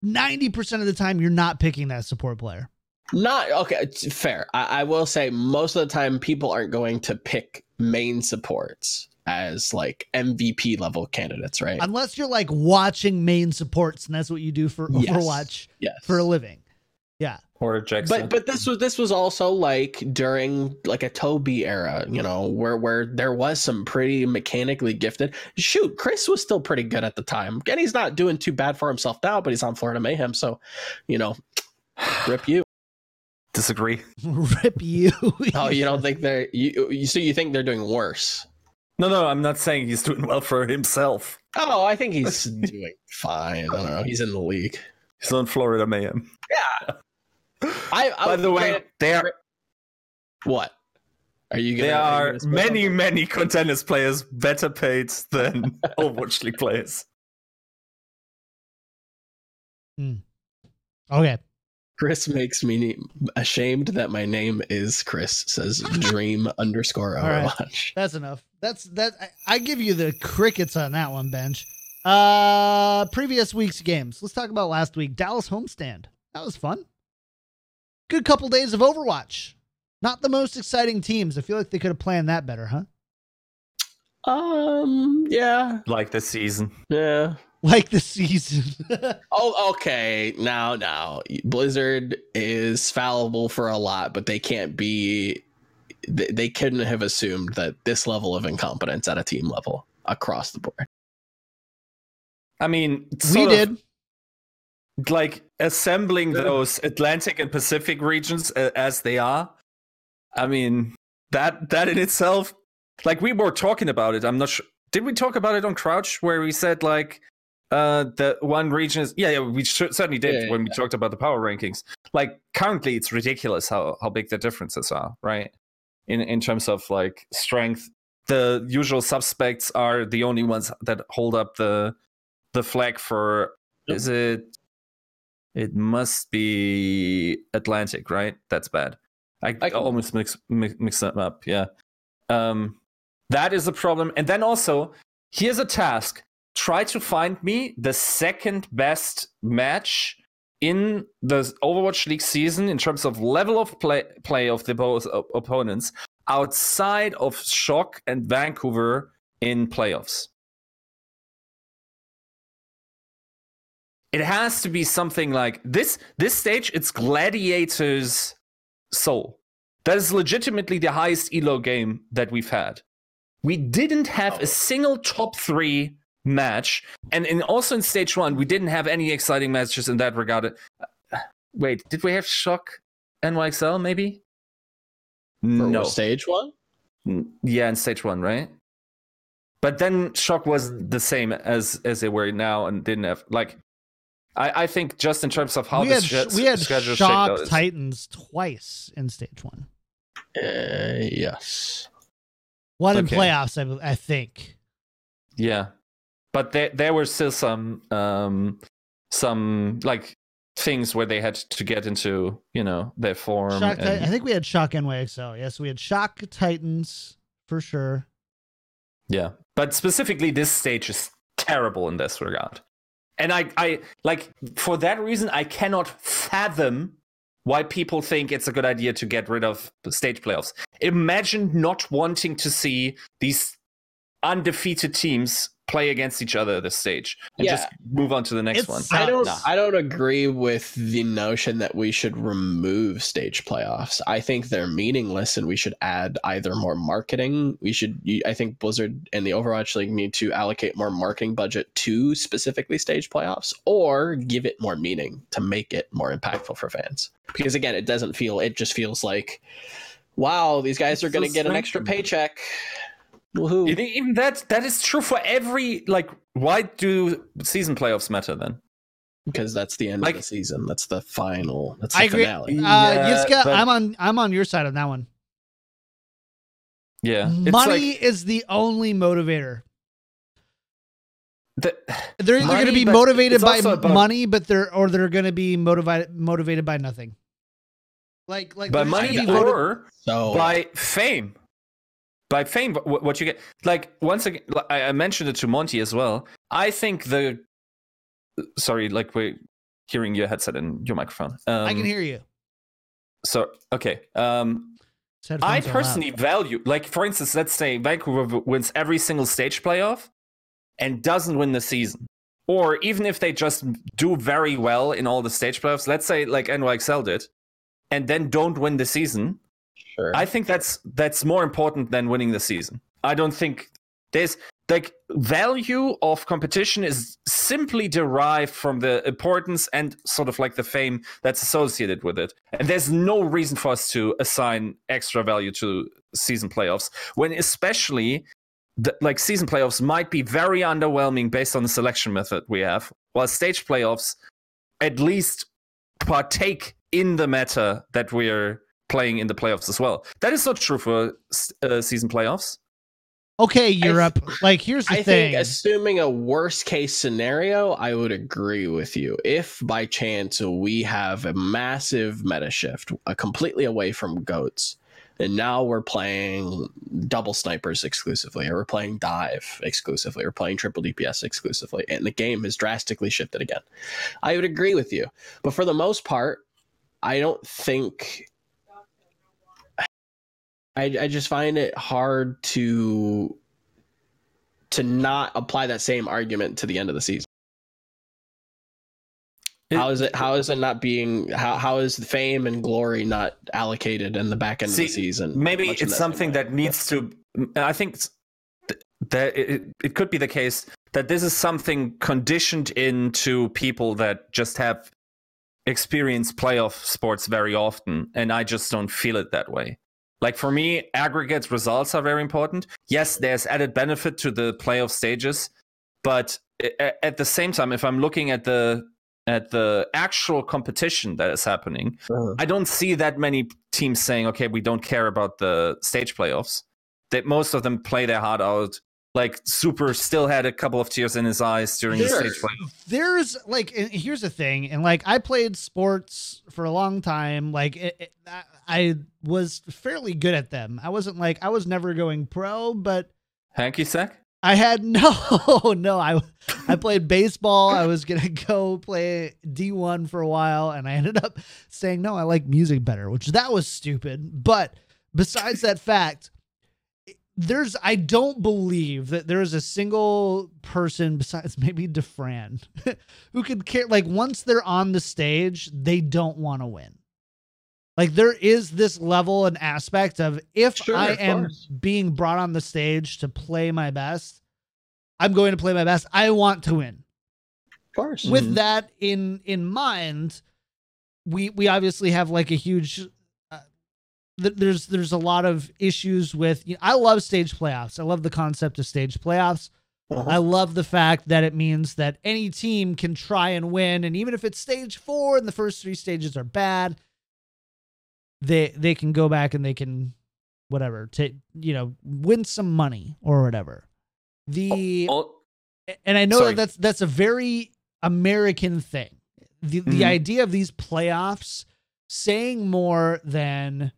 90% of the time you're not picking that support player. Not okay. It's fair. I, I will say most of the time people aren't going to pick main supports as like MVP level candidates, right? Unless you're like watching main supports and that's what you do for Yes. Overwatch yes. for a living. Yeah. Or Jackson. but but this was this was also like during like a Toby era, you know, where where there was some pretty mechanically gifted. Shoot, Kris was still pretty good at the time, and he's not doing too bad for himself now. But he's on Florida Mayhem, so you know, rip you. Disagree. Rip you. Oh, you don't think they're you? you so you think they're doing worse? No, no, I'm not saying he's doing well for himself. Oh, I think he's doing fine. I don't know. He's in the league. He's on Florida Mayhem. I, I By the way, granted- there what are you? Gonna, there you are gonna many, something? many contenders players better paid than Overwatch League players. Hmm. okay. Chris makes me ashamed that my name is Chris. Says Dream underscore right. Overwatch. That's enough. That's that. I, I give you the crickets on that one, bench. Uh, previous week's games. Let's talk about last week. Dallas homestand. That was fun. Good couple days of Overwatch. Not the most exciting teams. I feel like they could have planned that better, huh? Um. Yeah. Like this season. Yeah. Like the season. Oh, okay. Now, now, Blizzard is fallible for a lot, but they can't be. They, they couldn't have assumed that this level of incompetence at a team level across the board. I mean, we sort of did. like assembling those Atlantic and Pacific regions as they are. I mean, that that in itself, like we were talking about it. I'm not sure. Did we talk about it on Crouch where we said like uh the one region is yeah yeah we sh- certainly did Yeah, yeah, when we talked about the power rankings like currently it's ridiculous how how big the differences are right in in terms of like strength the usual suspects are the only ones that hold up the the flag for Yep. is it it must be Atlantic, right? That's bad. I, I can- almost mix, mix mix them up. Yeah. Um that is a problem. And then also, here's a task. Try to find me the second best match in the Overwatch League season in terms of level of play, play of the both op- opponents outside of Shock and Vancouver in playoffs. It has to be something like this. This stage, it's Gladiators Seoul. That is legitimately the highest elo game that we've had. We didn't have Oh. a single top three match, and in, also in stage one, we didn't have any exciting matches in that regard. Uh, Wait, did we have Shock NYXL maybe? For no. stage one. Yeah, in stage one, right? But then Shock was the same as as they were now and didn't have like. I, I think just in terms of how we the had sch- we had schedule shaped shock Titans twice in stage one. Uh, yes. One in Okay. playoffs, I, I think. Yeah, but there there were still some um some like things where they had to get into you know their form. Shock, and- I think we had shock NYXL. Yes, we had shock Titans for sure. Yeah, but specifically, this stage is terrible in this regard, and I, I like for that reason, I cannot fathom why people think it's a good idea to get rid of stage playoffs. Imagine not wanting to see these undefeated teams play against each other at this stage and Yeah. just move on to the next It's one. sad. I don't. No. I don't agree with the notion that we should remove stage playoffs. I think they're meaningless, and we should add either more marketing. We should. I think Blizzard and the Overwatch League need to allocate more marketing budget to specifically stage playoffs, or give it more meaning to make it more impactful for fans. Because again, it doesn't feel. It just feels like, wow, these guys are going to so get an extra strange. paycheck. Woohoo! You think Even that that is true for every like. Why do season playoffs matter then? because that's the end Like- of the season. That's the final. That's the I agree. finale. Uh, Yeah, Yiska, but- I'm on I'm on your side on that one. Yeah, Money like is the only motivator. the, They're either going to be motivated by about- money, but they're or they're going to be motivated motivated by nothing. Like like by money gonna motiv- or So by fame by fame wh- what you get like once again i I mentioned it to monty as well. I think the sorry like we're hearing your headset and your microphone. Um, I can hear you. so okay um i personally value like for instance let's say vancouver wins every single stage playoff and doesn't win the season. Or even if they just do very well in all the stage playoffs let's say like nyxl did and then don't win the season sure. I think that's that's more important than winning the season. I don't think there's like value of competition is simply derived from the importance and sort of like the fame that's associated with it. And there's no reason for us to assign extra value to season playoffs when especially the, like season playoffs might be very underwhelming based on the selection method we have, while stage playoffs at least partake in the meta that we're playing in the playoffs as well. That is not true for uh, season playoffs. Okay, Europe. like here's the I thing. think assuming a worst case scenario, I would agree with you. If by chance we have a massive meta shift, uh, completely away from goats, and now we're playing double snipers exclusively, or we're playing dive exclusively, or playing triple DPS exclusively, and the game has drastically shifted again, I would agree with you. But for the most part, I don't think. I, I just find it hard to to not apply that same argument to the end of the season. how is it how is it not being how how is the fame and glory not allocated in the back end See, of the season? Maybe it's that something that needs to. I think that it, it could be the case that this is something conditioned into people that just have experienced playoff sports very often, and I just don't feel it that way. Like for me, aggregate results are very important. Yes, there's added benefit to the playoff stages, but at the same time, if I'm looking at the at the actual competition that is happening, Uh-huh. I don't see that many teams saying, "Okay, we don't care about the stage playoffs." that most of them play their heart out. Like Super still had a couple of tears in his eyes during the stage play. there's like here's the thing and like i played sports for a long time like it, it, I, was fairly good at them i wasn't like i was never going pro but Hanky sack? i had no no i i played baseball i was gonna go play d1 for a while and i ended up saying no i like music better which that was stupid but besides that fact there's I don't believe that there is a single person besides maybe DeFran who could care like once they're on the stage, they don't want to win. Like there is this level and aspect of if Sure, I of am course. being brought on the stage to play my best, I'm going to play my best. I want to win Of course. with Mhm. that in in mind we we obviously have like a huge uh, th- there's there's a lot of issues with you know, I love stage playoffs. I love the concept of stage playoffs. Uh-huh. I love the fact that it means that any team can try and win and even if it's stage 4 and the first 3 stages are bad, they they can go back and they can whatever, take you know, win some money or whatever. The Oh, and I know Sorry. that that's that's a very American thing. The the Mhm. idea of these playoffs saying more than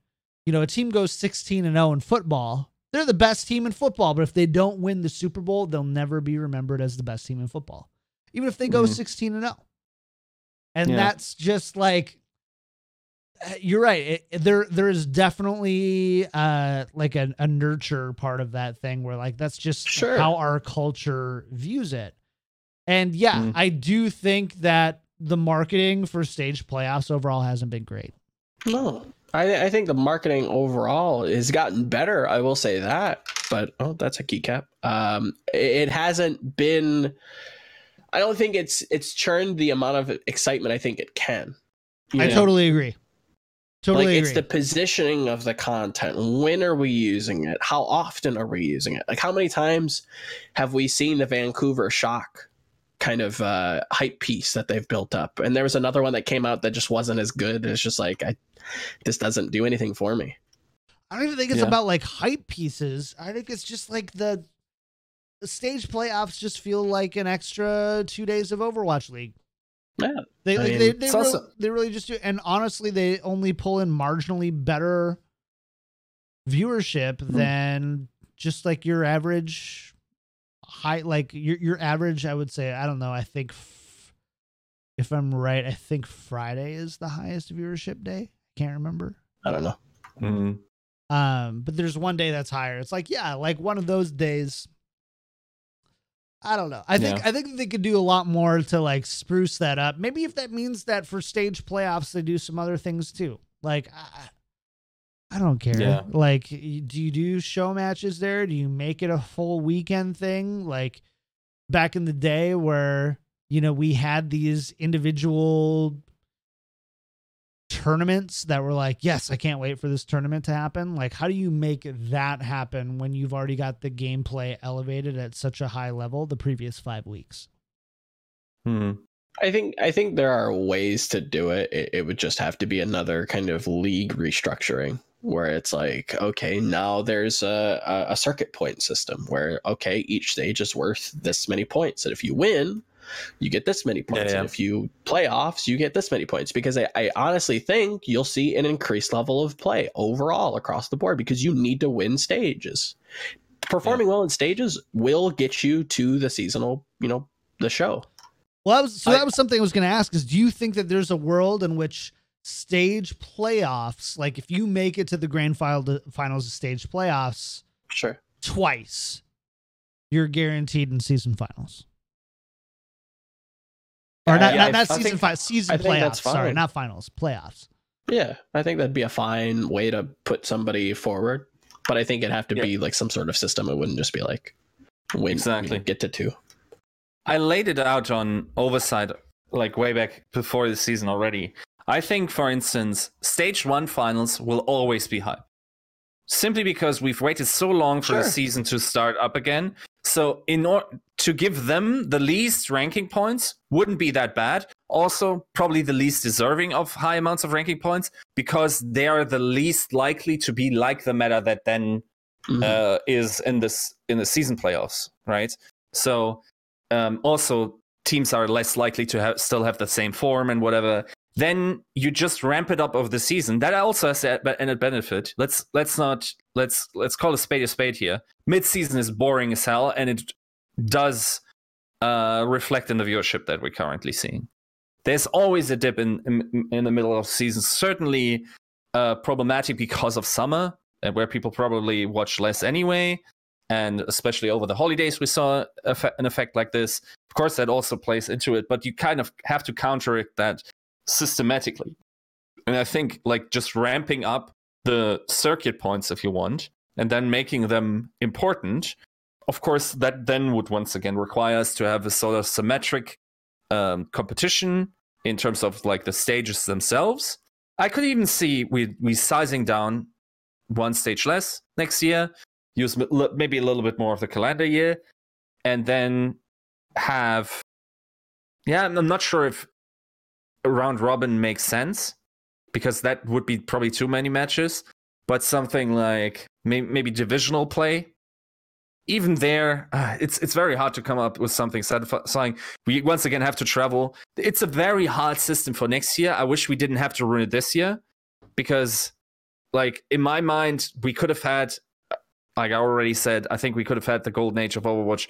you know, a team goes 16 and 0 in football. They're the best team in football, but if they don't win the Super Bowl, they'll never be remembered as the best team in football. Even if they go Mhm. 16 and 0. And Yeah. that's just like you're right. It, there there is definitely uh like a, a nurture part of that thing where like that's just Sure. how our culture views it. And yeah, Mm. I do think that the marketing for stage playoffs overall hasn't been great. No, I, I think the marketing overall has gotten better. I will say that, but oh, that's a keycap. Um, it, it hasn't been. I don't think it's it's churned the amount of excitement I think it can. I know? totally agree. Totally like agree. it's the positioning of the content. When are we using it? How often are we using it? Like how many times have we seen the Vancouver Shock kind of uh, hype piece that they've built up? And there was another one that came out that just wasn't as good. It's just like I, this doesn't do anything for me. I don't even think it's Yeah. about like hype pieces. I think it's just like the, the stage playoffs just feel like an extra two days of Overwatch League. Yeah, They I like, mean, they they, it's really, also- they really just do. And honestly, they only pull in marginally better viewership Hmm. than just like your average high. Like your your average, I would say. I don't know. I think f- if I'm right, I think Friday is the highest viewership day. Can't remember. I don't know. mhm. Um, but there's one day that's higher. It's like, yeah, like one of those days. I don't know. I think Yeah. I think they could do a lot more to like spruce that up. Maybe if that means that for stage playoffs they do some other things too. Like I, I don't care. Yeah. Like do you do show matches there? Do you make it a full weekend thing? Like back in the day where, you know, we had these individual tournaments that were like, yes, I can't wait for this tournament to happen. Like, how do you make that happen when you've already got the gameplay elevated at such a high level the previous five weeks? Mhm. I think I think there are ways to do it. It, it would just have to be another kind of league restructuring where it's like, okay, now there's a, a, a circuit point system where okay, each stage is worth this many points, and if you win, you get this many points, yeah. and if you playoffs, you get this many points. Because I, I honestly think you'll see an increased level of play overall across the board because you need to win stages. Performing well in stages will get you to the seasonal, you know, the show. Well, that was, so I- that was something I was going to ask is do you think that there's a world in which stage playoffs, like if you make it to the grand final, finals of stage playoffs Sure. twice, you're guaranteed in season finals? Or not, yeah, not, I- not I season think- five, season I playoffs. Sorry, not finals, playoffs. Yeah, I think that'd be a fine way to put somebody forward. But I think it'd have to Yeah. be like some sort of system. It wouldn't just be like win Exactly. get to two. I laid it out on Oversight like way back before the season already. I think, for instance, stage one finals will always be hype. Simply because we've waited so long for the season to start up again. So, in order to give them the least ranking points wouldn't be that bad. Also, probably the least deserving of high amounts of ranking points because they are the least likely to be like the meta that then Mhm. uh, is in this in the season playoffs, right? So um, also teams are less likely to have, still have the same form and whatever. Then you just ramp it up over the season. That also has an added benefit. Let's let's not let's let's call a spade a spade here. Mid season is boring as hell, and it does uh, reflect in the viewership that we're currently seeing. There's always a dip in in, in the middle of the season. Certainly uh, problematic because of summer, uh, where people probably watch less anyway, and especially over the holidays, we saw an effect like this. Of course, that also plays into it, but you kind of have to counteract that systematically. And I think like just ramping up the circuit points if you want, and then making them important. Of course, that then would once again require us to have a sort of symmetric um, competition in terms of like the stages themselves. I could even see we we sizing down one stage less next year, use maybe a little bit more of the calendar year, and then have. Yeah, I'm not sure if round robin makes sense because that would be probably too many matches. But something like may- maybe divisional play, even there, uh, it's it's very hard to come up with something satisfying. We once again have to travel. It's a very hard system for next year. I wish we didn't have to ruin it this year because, like in my mind, we could have had, like I already said, I think we could have had the golden age of Overwatch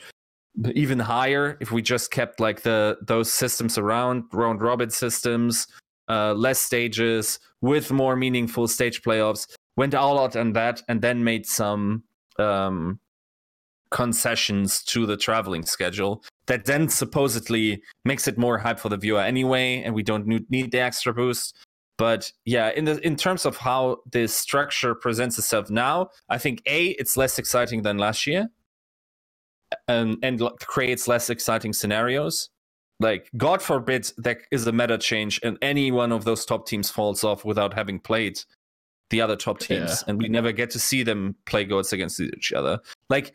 even higher if we just kept like the those systems around round robin systems uh less stages with more meaningful stage playoffs went all out on that and then made some um concessions to the traveling schedule that then supposedly makes it more hype for the viewer anyway and we don't need the extra boost. But yeah in the in terms of how this structure presents itself now i think a it's less exciting than last year and and creates less exciting scenarios. Like God forbid there is a meta change and any one of those top teams falls off without having played the other top teams, Yeah. and we never get to see them play goats against each other. Like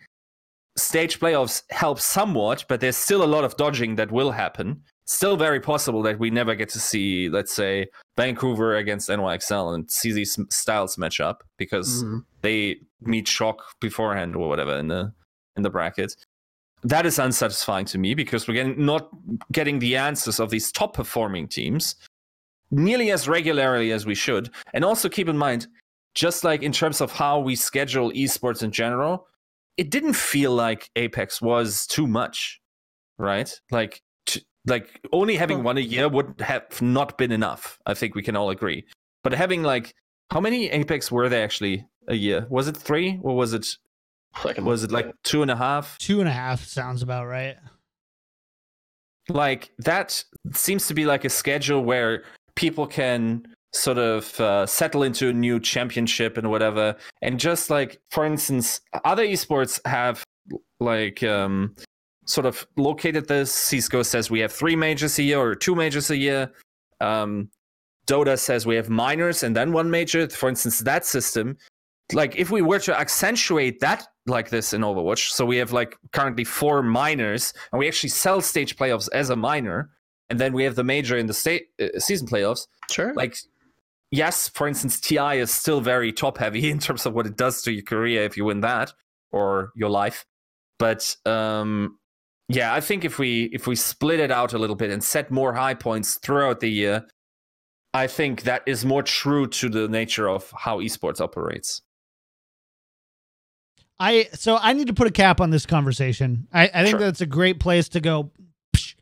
stage playoffs help somewhat, but there's still a lot of dodging that will happen. Still very possible that we never get to see, let's say, Vancouver against NYXL and see these styles match up because Mhm. they meet shock beforehand or whatever in the in the bracket. That is unsatisfying to me because we're getting, not getting the answers of these top performing teams nearly as regularly as we should. And also keep in mind, just like in terms of how we schedule esports in general, it didn't feel like Apex was too much, right? Like, t- like only having one a year would have not been enough. I think we can all agree. But having like, how many Apex were there actually a year? Was it three or was it Like, was it like two and a half? Two and a half sounds about right. Like that seems to be like a schedule where people can sort of uh, settle into a new championship and whatever. And just like, for instance, other esports have like um, sort of located this. CS:GO says we have three majors a year or two majors a year. Um, Dota says we have minors and then one major. For instance, that system, like if we were to accentuate that like this in Overwatch, so we have like currently four minors, and we actually sell stage playoffs as a minor, and then we have the major in the state uh, season playoffs. sure. Like, yes, for instance, TI is still very top heavy in terms of what it does to your career if you win that or your life. But um, yeah, I think if we if we split it out a little bit and set more high points throughout the year, I think that is more true to the nature of how esports operates. I so I need to put a cap on this conversation. I, I think Sure. that's a great place to go psh,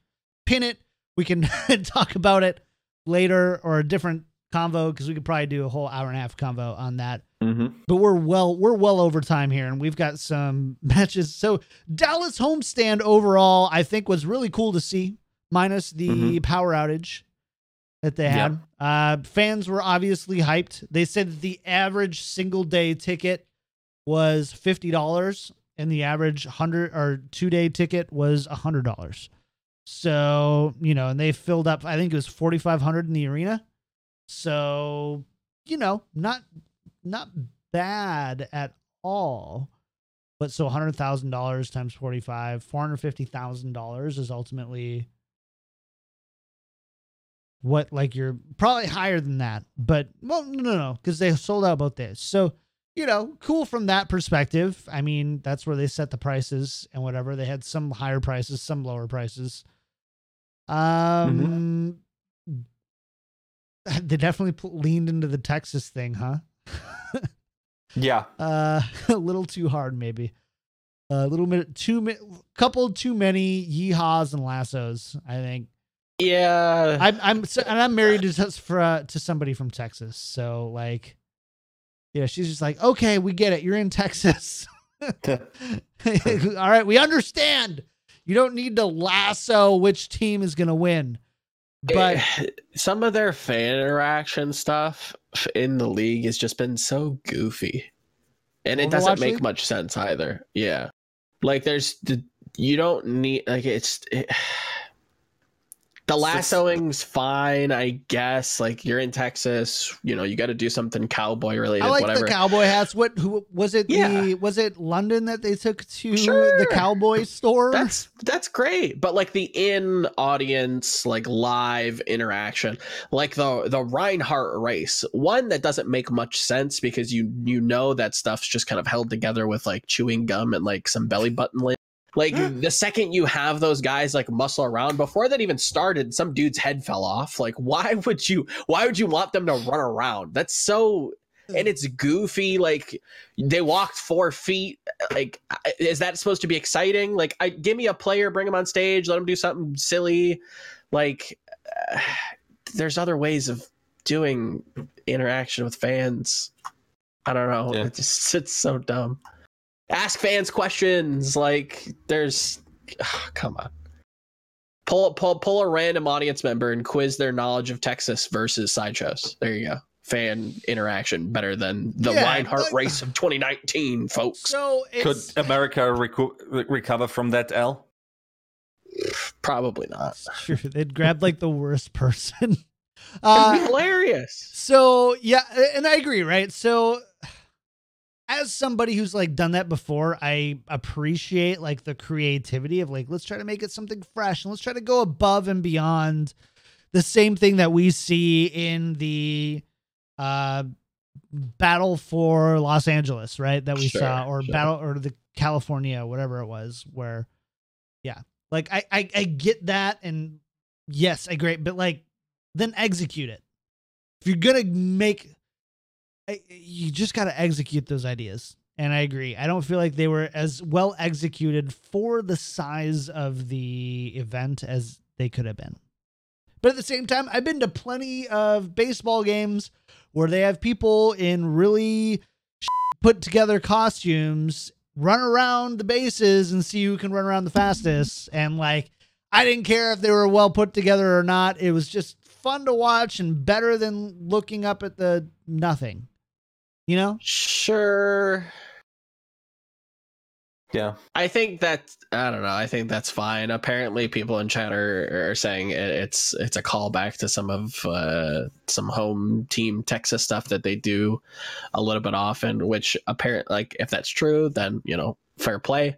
pin it. We can talk about it later or a different convo because we could probably do a whole hour and a half convo on that. Mm-hmm. But we're well we're well over time here and we've got some matches. So Dallas homestand overall, I think was really cool to see, minus the Mhm. power outage that they had. Uh fans were obviously hyped. They said that the average single day ticket was fifty dollars and the average hundred or two day ticket was hundred dollars. So, you know, and they filled up I think it was forty five hundred in the arena. So, you know, not not bad at all. But so hundred thousand dollars times forty five, four hundred fifty thousand dollars is ultimately what like you're probably higher than that. But well, no, no, no, because they sold out both days. So you know, cool from that perspective. I mean, that's where they set the prices and whatever. They had some higher prices, some lower prices. Um, they definitely pl- leaned into the Texas thing, huh? Yeah. Uh, a little too hard, maybe. A little bit too ma- couple too many yeehaws and lassos. I think. Yeah. I'm I'm so- and I'm married to for, uh, to somebody from Texas, so like, yeah, she's just like, okay, we get it. You're in Texas. All right, we understand. You don't need to lasso which team is gonna win, but eh, some of their fan interaction stuff in the league has just been so goofy. And it doesn't make League? much sense either. Yeah. Like there's the you don't need like it's it, the lassoing's fine, I guess. Like you're in Texas, you know, you got to do something cowboy related, I like whatever. the cowboy hats. What who was it? Yeah. The was it London that they took to Sure. the cowboy store? that's that's great but like the in audience like live interaction like the the reinhardt race one that doesn't make much sense because you you know that stuff's just kind of held together with like chewing gum and like some belly button like the second you have those guys like muscle around before that even started some dude's head fell off. Like why would you why would you want them to run around? That's so and it's goofy like they walked four feet like is that supposed to be exciting? Like i give me a player bring him on stage let him do something silly. Like uh, there's other ways of doing interaction with fans. I don't know. Yeah. it just it's so dumb ask fans questions like there's come on pull pull pull a random audience member and quiz their knowledge of texas versus sideshows there you go fan interaction better than the Yeah, Reinhardt like- race of 2019 folks so Could America recu- re- recover from that L? probably not Sure. They'd grab like the worst person. It'd be Uh, hilarious so yeah, and I agree, right? So as somebody who's like done that before, I appreciate like the creativity of like let's try to make it something fresh and let's try to go above and beyond the same thing that we see in the uh battle for Los Angeles, right? That we Sure, saw or sure. battle or the California, whatever it was, where yeah. Like I I, I get that and yes, I agree, but like then execute it. If you're gonna make, You just got to execute those ideas. And I agree. I don't feel like they were as well executed for the size of the event as they could have been. But at the same time, I've been to plenty of baseball games where they have people in really put together costumes run around the bases and see who can run around the fastest. And like, I didn't care if they were well put together or not. It was just fun to watch and better than looking up at the nothing. You know? sure Yeah. I think that I don't know. I think that's fine. Apparently, people in chat are, are saying it, it's it's a callback to some of uh, some home team Texas stuff that they do a little bit often. Which apparent like if that's true, then you know fair play.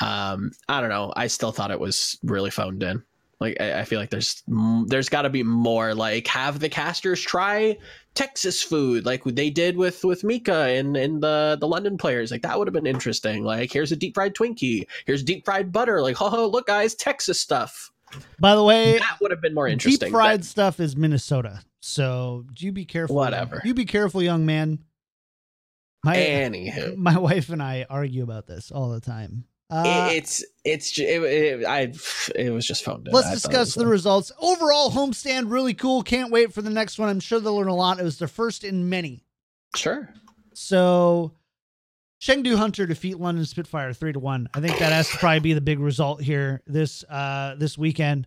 Um, I don't know. I still thought it was really phoned in. Like I, I feel like there's there's got to be more. Like have the casters try Texas food like they did with with Mika and and the the London players. Like that would have been interesting. Like here's a deep fried Twinkie. Here's deep fried butter. Like oh look guys, Texas stuff. By the way, That would have been more interesting. deep fried than- stuff is Minnesota. So do you be careful. Whatever. You be careful, young man. My Anywho, my wife and I argue about this all the time. Uh, it, it's it's it, it, I it was just phoned in. Let's I discuss the results. Overall, homestand really cool. Can't wait for the next one. I'm sure they'll learn a lot. It was their first in many. sure. So, Chengdu Hunter defeat London Spitfire three to one. I think that has to probably be the big result here this uh this weekend.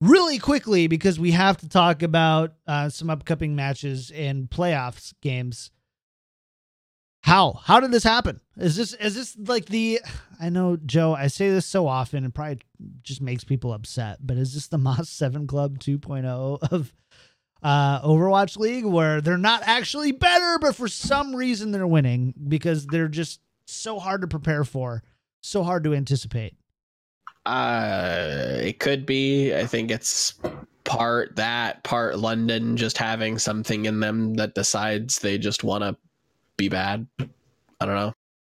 Really quickly because we have to talk about uh, some upcoming matches and playoffs games. How how did this happen? Is this is this like the? I know Joe. I say this so often, and probably just makes people upset. But is this the Moss Seven Club 2.0 of uh, Overwatch League, where they're not actually better, but for some reason they're winning because they're just so hard to prepare for, so hard to anticipate. Uh, it could be. I think it's part that, part London just having something in them that decides they just want to be bad. I don't know.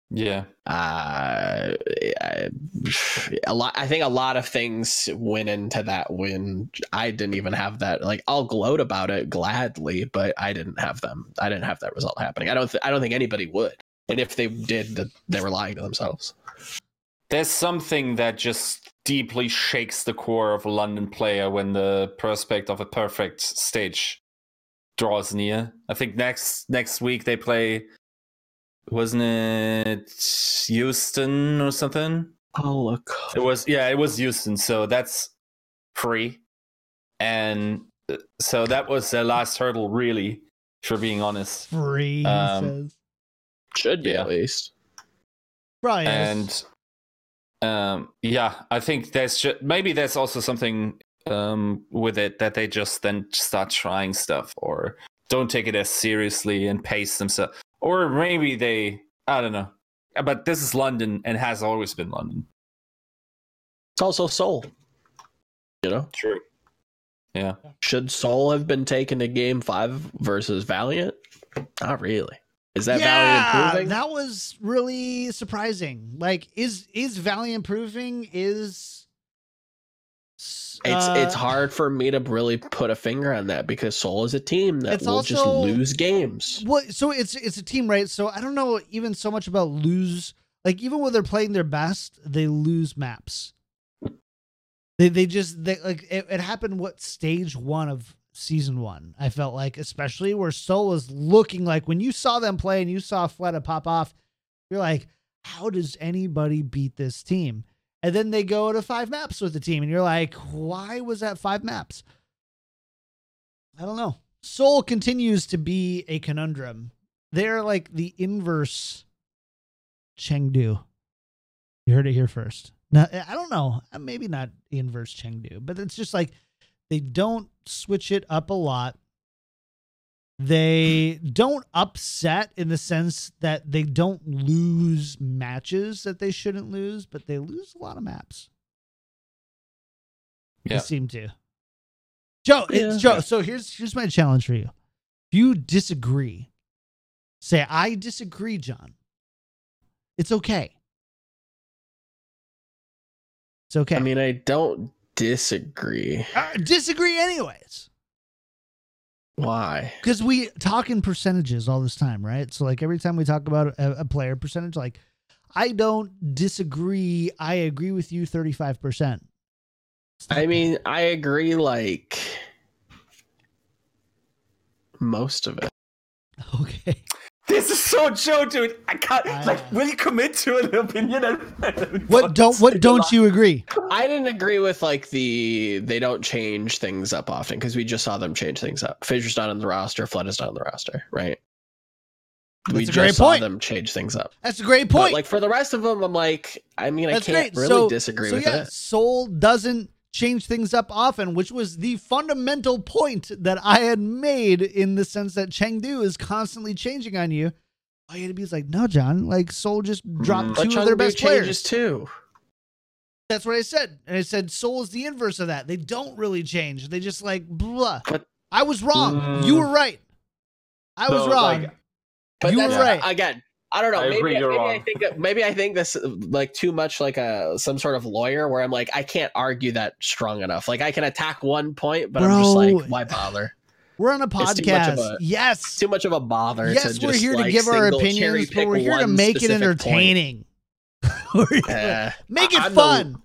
Yeah. Uh, I- a lot. I think a lot of things went into that win. I didn't even have that. Like, I'll gloat about it gladly, but I didn't have them. I didn't have that result happening. I don't. Th- I don't think anybody would. And if they did, that they were lying to themselves. There's something that just deeply shakes the core of a London player when the prospect of a perfect stage draws near. I think next next week they play wasn't it Houston or something? Oh look. It was yeah, it was Houston. So that's free, and uh, so that was the last hurdle, really. For being honest, Free, Um. Should be Yeah. at least. Right. and um, yeah, I think there's just, maybe there's also something um, with it that they just then start trying stuff or don't take it as seriously and pace themselves, or maybe they I don't know. But this is London and has always been London. It's also Seoul. You know, True. Yeah. should Seoul have been taken to Game Five versus Valiant? Not really. Is that yeah, Valiant improving? that was really surprising. Like, is is Valiant improving? Is It's uh, it's hard for me to really put a finger on that because Seoul is a team that will just lose games. Well, so it's it's a team, right? So I don't know even so much about lose. Like even when they're playing their best, they lose maps. They they just they like it, it happened. What stage one of season one? I felt like, especially where Seoul was looking like when you saw them play and you saw Fleta pop off, you're like, how does anybody beat this team? And then they go to five maps with the team, and you're like, why was that five maps? I don't know. Seoul continues to be a conundrum. They're like the inverse Chengdu. You heard it here first. Now, eh, I don't know. Maybe not the inverse Chengdu, but it's just like they don't switch it up a lot. They don't upset in the sense that they don't lose matches that they shouldn't lose, but they lose a lot of maps. They Yeah. seem to. Joe, it's Yeah. Joe. So here's here's my challenge for you. If you disagree, say I disagree, John. It's okay. It's okay. I mean, I don't disagree. Uh, disagree anyways. Why? because we talk in percentages all this time, right? So like every time we talk about a, a player percentage, like I don't disagree. I agree with you thirty five percent. I mean, I agree. Like most of it. okay. This is so Joe, dude. I can't. I- like, will you commit to an opinion? and- What don't what don't you agree? I didn't agree with like the they don't change things up often because we just saw them change things up. Fissure's not on the roster, Flood is not on the roster, right? we That's a just great saw point. them change things up. That's a great But point. like for the rest of them, I'm like, I mean, That's I can't great. really So- disagree so with yeah, it. Seoul doesn't change things up often, which was the fundamental point that I had made in the sense that Chengdu is constantly changing on you. All you had to be is like, no, John. Like Seoul just dropped Mm. But two of their Chengdu best players. changes too. That's what I said. And I said Seoul is the inverse of that. They don't really change. They just like blah. But- I was wrong. Mm. You were right. I was wrong. like, But You were right. Again, I don't know. I maybe agree, you're maybe I think that- maybe I think this like too much like a some sort of lawyer where I'm like I can't argue that strong enough. Like I can attack one point, but I'm just like, why bother? we're on a It's too podcast. a- yes. too much of a bother. Yes, to we're just, here to give our opinions, but we're here to make it entertaining. We're here to Eh, make it I'm the- fun.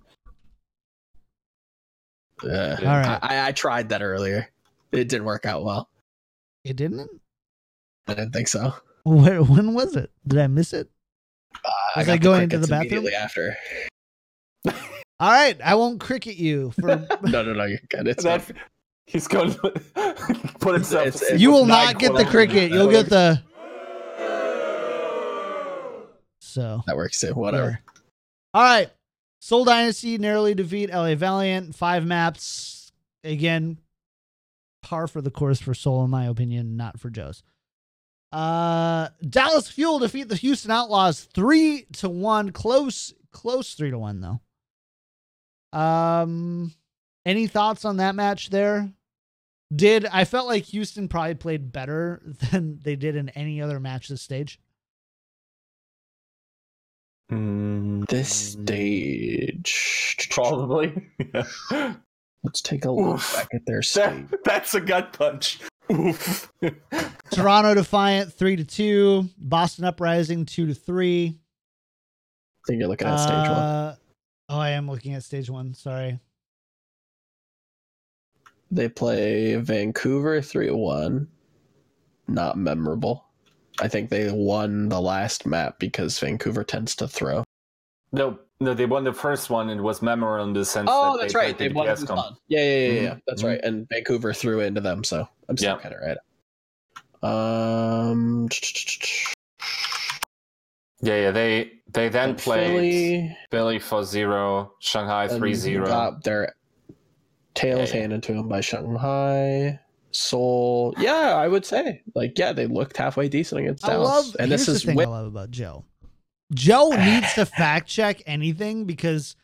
eh. All right. I, I, I tried that earlier. It didn't work out well. It didn't? I didn't think so. Where, when was it? Did I miss it? Uh, Was got I going into the bathroom? immediately after? All right. I won't cricket you for No, no, no. You're good. It's that, he's going to put himself. It's- to it's- you will not get the cricket. You'll get the so that works too. Whatever. All right. Seoul Dynasty narrowly defeat LA Valiant. Five maps. Again, par for the course for Seoul, in my opinion, not for Joe's. Uh Dallas Fuel defeat the Houston Outlaws three to one. Close, close three to one though. Um any thoughts on that match there? Did I felt like Houston probably played better than they did in any other match this stage? Mm, This stage. probably. Let's take a look Oof. back at their stage. That, that's a gut punch. Oof. Toronto Defiant three to two. Boston Uprising two to three. I think you're looking at stage one. Uh, Oh, I am looking at stage one. Sorry. They play Vancouver 3 1. Not memorable. I think they won the last map because Vancouver tends to throw. no, no, they won the first one. and It was memorable in the sense. Oh, that that's they right. played They the won BTS comp. Yeah, yeah, yeah, yeah. Mhm, That's mhm. right. And Vancouver threw into them, so I'm still Yeah. kind of right. Um, Yeah, yeah. They they then and played Philly Philly for zero, Shanghai and three zero. Got their tails Yeah, yeah. handed to them by Shanghai. Seoul, yeah, I would say, like, yeah, they looked halfway decent against I Dallas, love. and here's this is the thing with I love about Joe. Joe needs to fact check anything because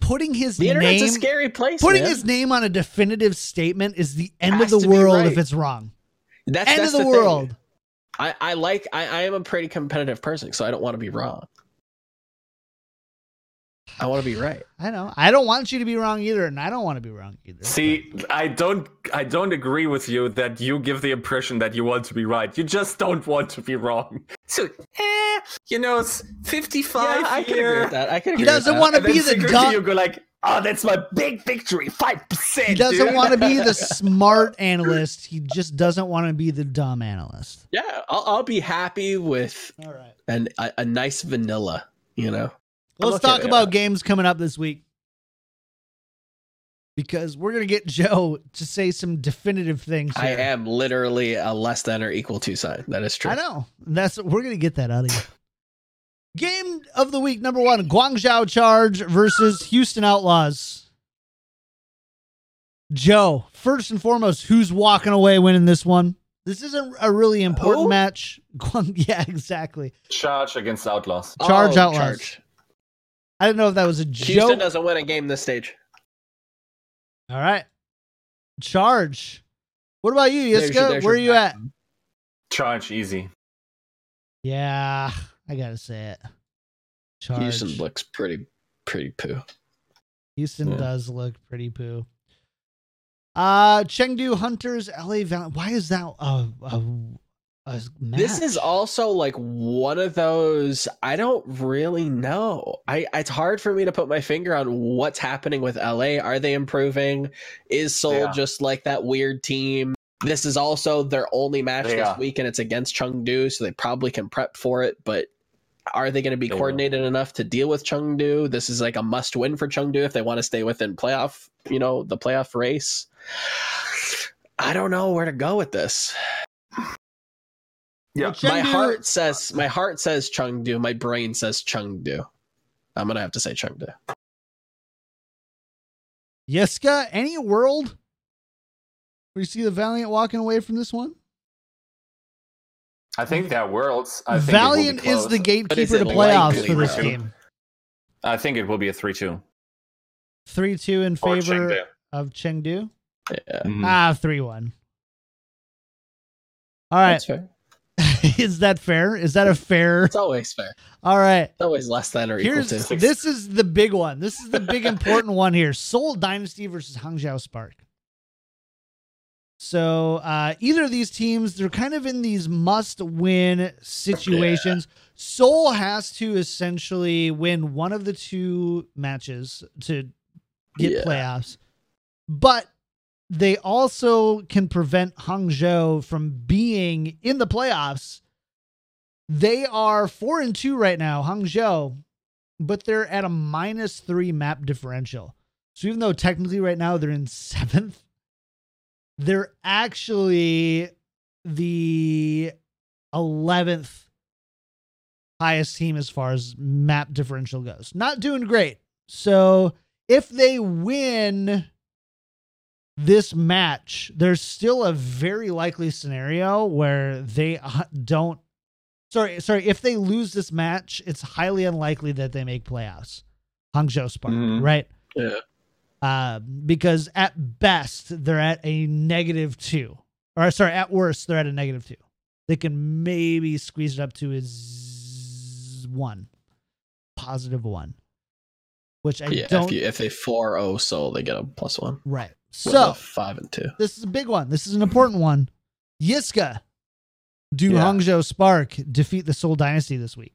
putting his the internet's name, a scary place. putting man. his name on a definitive statement is the end of the world right. if it's wrong. that's, end that's of the, thing. world. I, I like I, I am a pretty competitive person, so I don't want to be wrong. I want to be right. I know. I don't want you to be wrong either, and I don't want to be wrong either. See, I don't I don't agree with you that you give the impression that you want to be right. You just don't want to be wrong. So, eh, you know, it's 55 Yeah, I can here. agree with that. I can He agree. doesn't want to be the dumb. You go like, oh, that's my big victory, five percent. He doesn't want to be the smart analyst. He just doesn't want to be the dumb analyst. Yeah, I'll, I'll be happy with All right. an a, a nice vanilla. You know. Let's okay talk with about games coming up this week. Because we're going to get Joe to say some definitive things. I am literally a less than or equal to sign. That is true. I know. That's we're going to get that out of you. Game of the week number 1, Guangzhou Charge versus Houston Outlaws. Joe, first and foremost, who's walking away winning this one? This isn't a really important Who? match. Guang, yeah, exactly. Charge against Outlaws. Charge Oh, Outlaws. charge. I didn't know if that was a Houston joke. Houston doesn't win a game this stage. All right. Charge. What about you, There's your- Yiska? Where are you at? Charge easy. Yeah, I gotta say it. Charge. Houston Houston, looks pretty pretty poo. Yeah. does look pretty poo. Uh Chengdu Hunters, LA Val. Why is that a, a, a match? This is also like one of those I don't really know. I it's hard for me to put my finger on what's happening with LA. Are they improving? Is Seoul Yeah. just like that weird team? This is also their only match They this week and it's against Chengdu, so they probably can prep for it, but are they going to be They will. coordinated enough to deal with Chengdu? This is like a must win for Chengdu if they want to stay within playoff, you know, the playoff race. I don't know where to go with this. Yeah. Well, My heart says my heart says Chengdu. My brain says Chengdu. I'm gonna have to say Chengdu. Yiska, any world where you see the Valiant walking away from this one? I think they're worlds. I think Valiant it will be is the close. Is gatekeeper to it playoffs likely, for this though? game. I think it will be a three-two. Three two in Or favor Chengdu. of Chengdu. Yeah, Mhm. Ah, three one. All right. is that fair? Is that a fair? It's always fair. All right. It's always less than or equal Here's to. this is the big one. This is the big important one here. Seoul Dynasty versus Hangzhou Spark. So uh, either of these teams, they're kind of in these must-win situations. Seoul has to essentially win one of the two matches to get Yeah. playoffs, but they also can prevent Hangzhou from being in the playoffs. They are four and two right now, Hangzhou, but they're at a minus three map differential. So even though technically right now they're in seventh, they're actually the 11th highest team as far as map differential goes. Not doing great. So if they win this match, there's still a very likely scenario where they uh, don't. Sorry, sorry. If they lose this match, it's highly unlikely that they make playoffs. Hangzhou Spark, Mhm. right? Yeah. Uh, because at best they're at a negative two, or sorry, at worst they're at a negative two. They can maybe squeeze it up to is one, positive one, which I yeah, don't. if, you, if they four zero, so they get a plus one. right. With So five and two. this is a big one. This is an important one. Yiska, do Yeah. Hangzhou Spark defeat the Seoul Dynasty this week?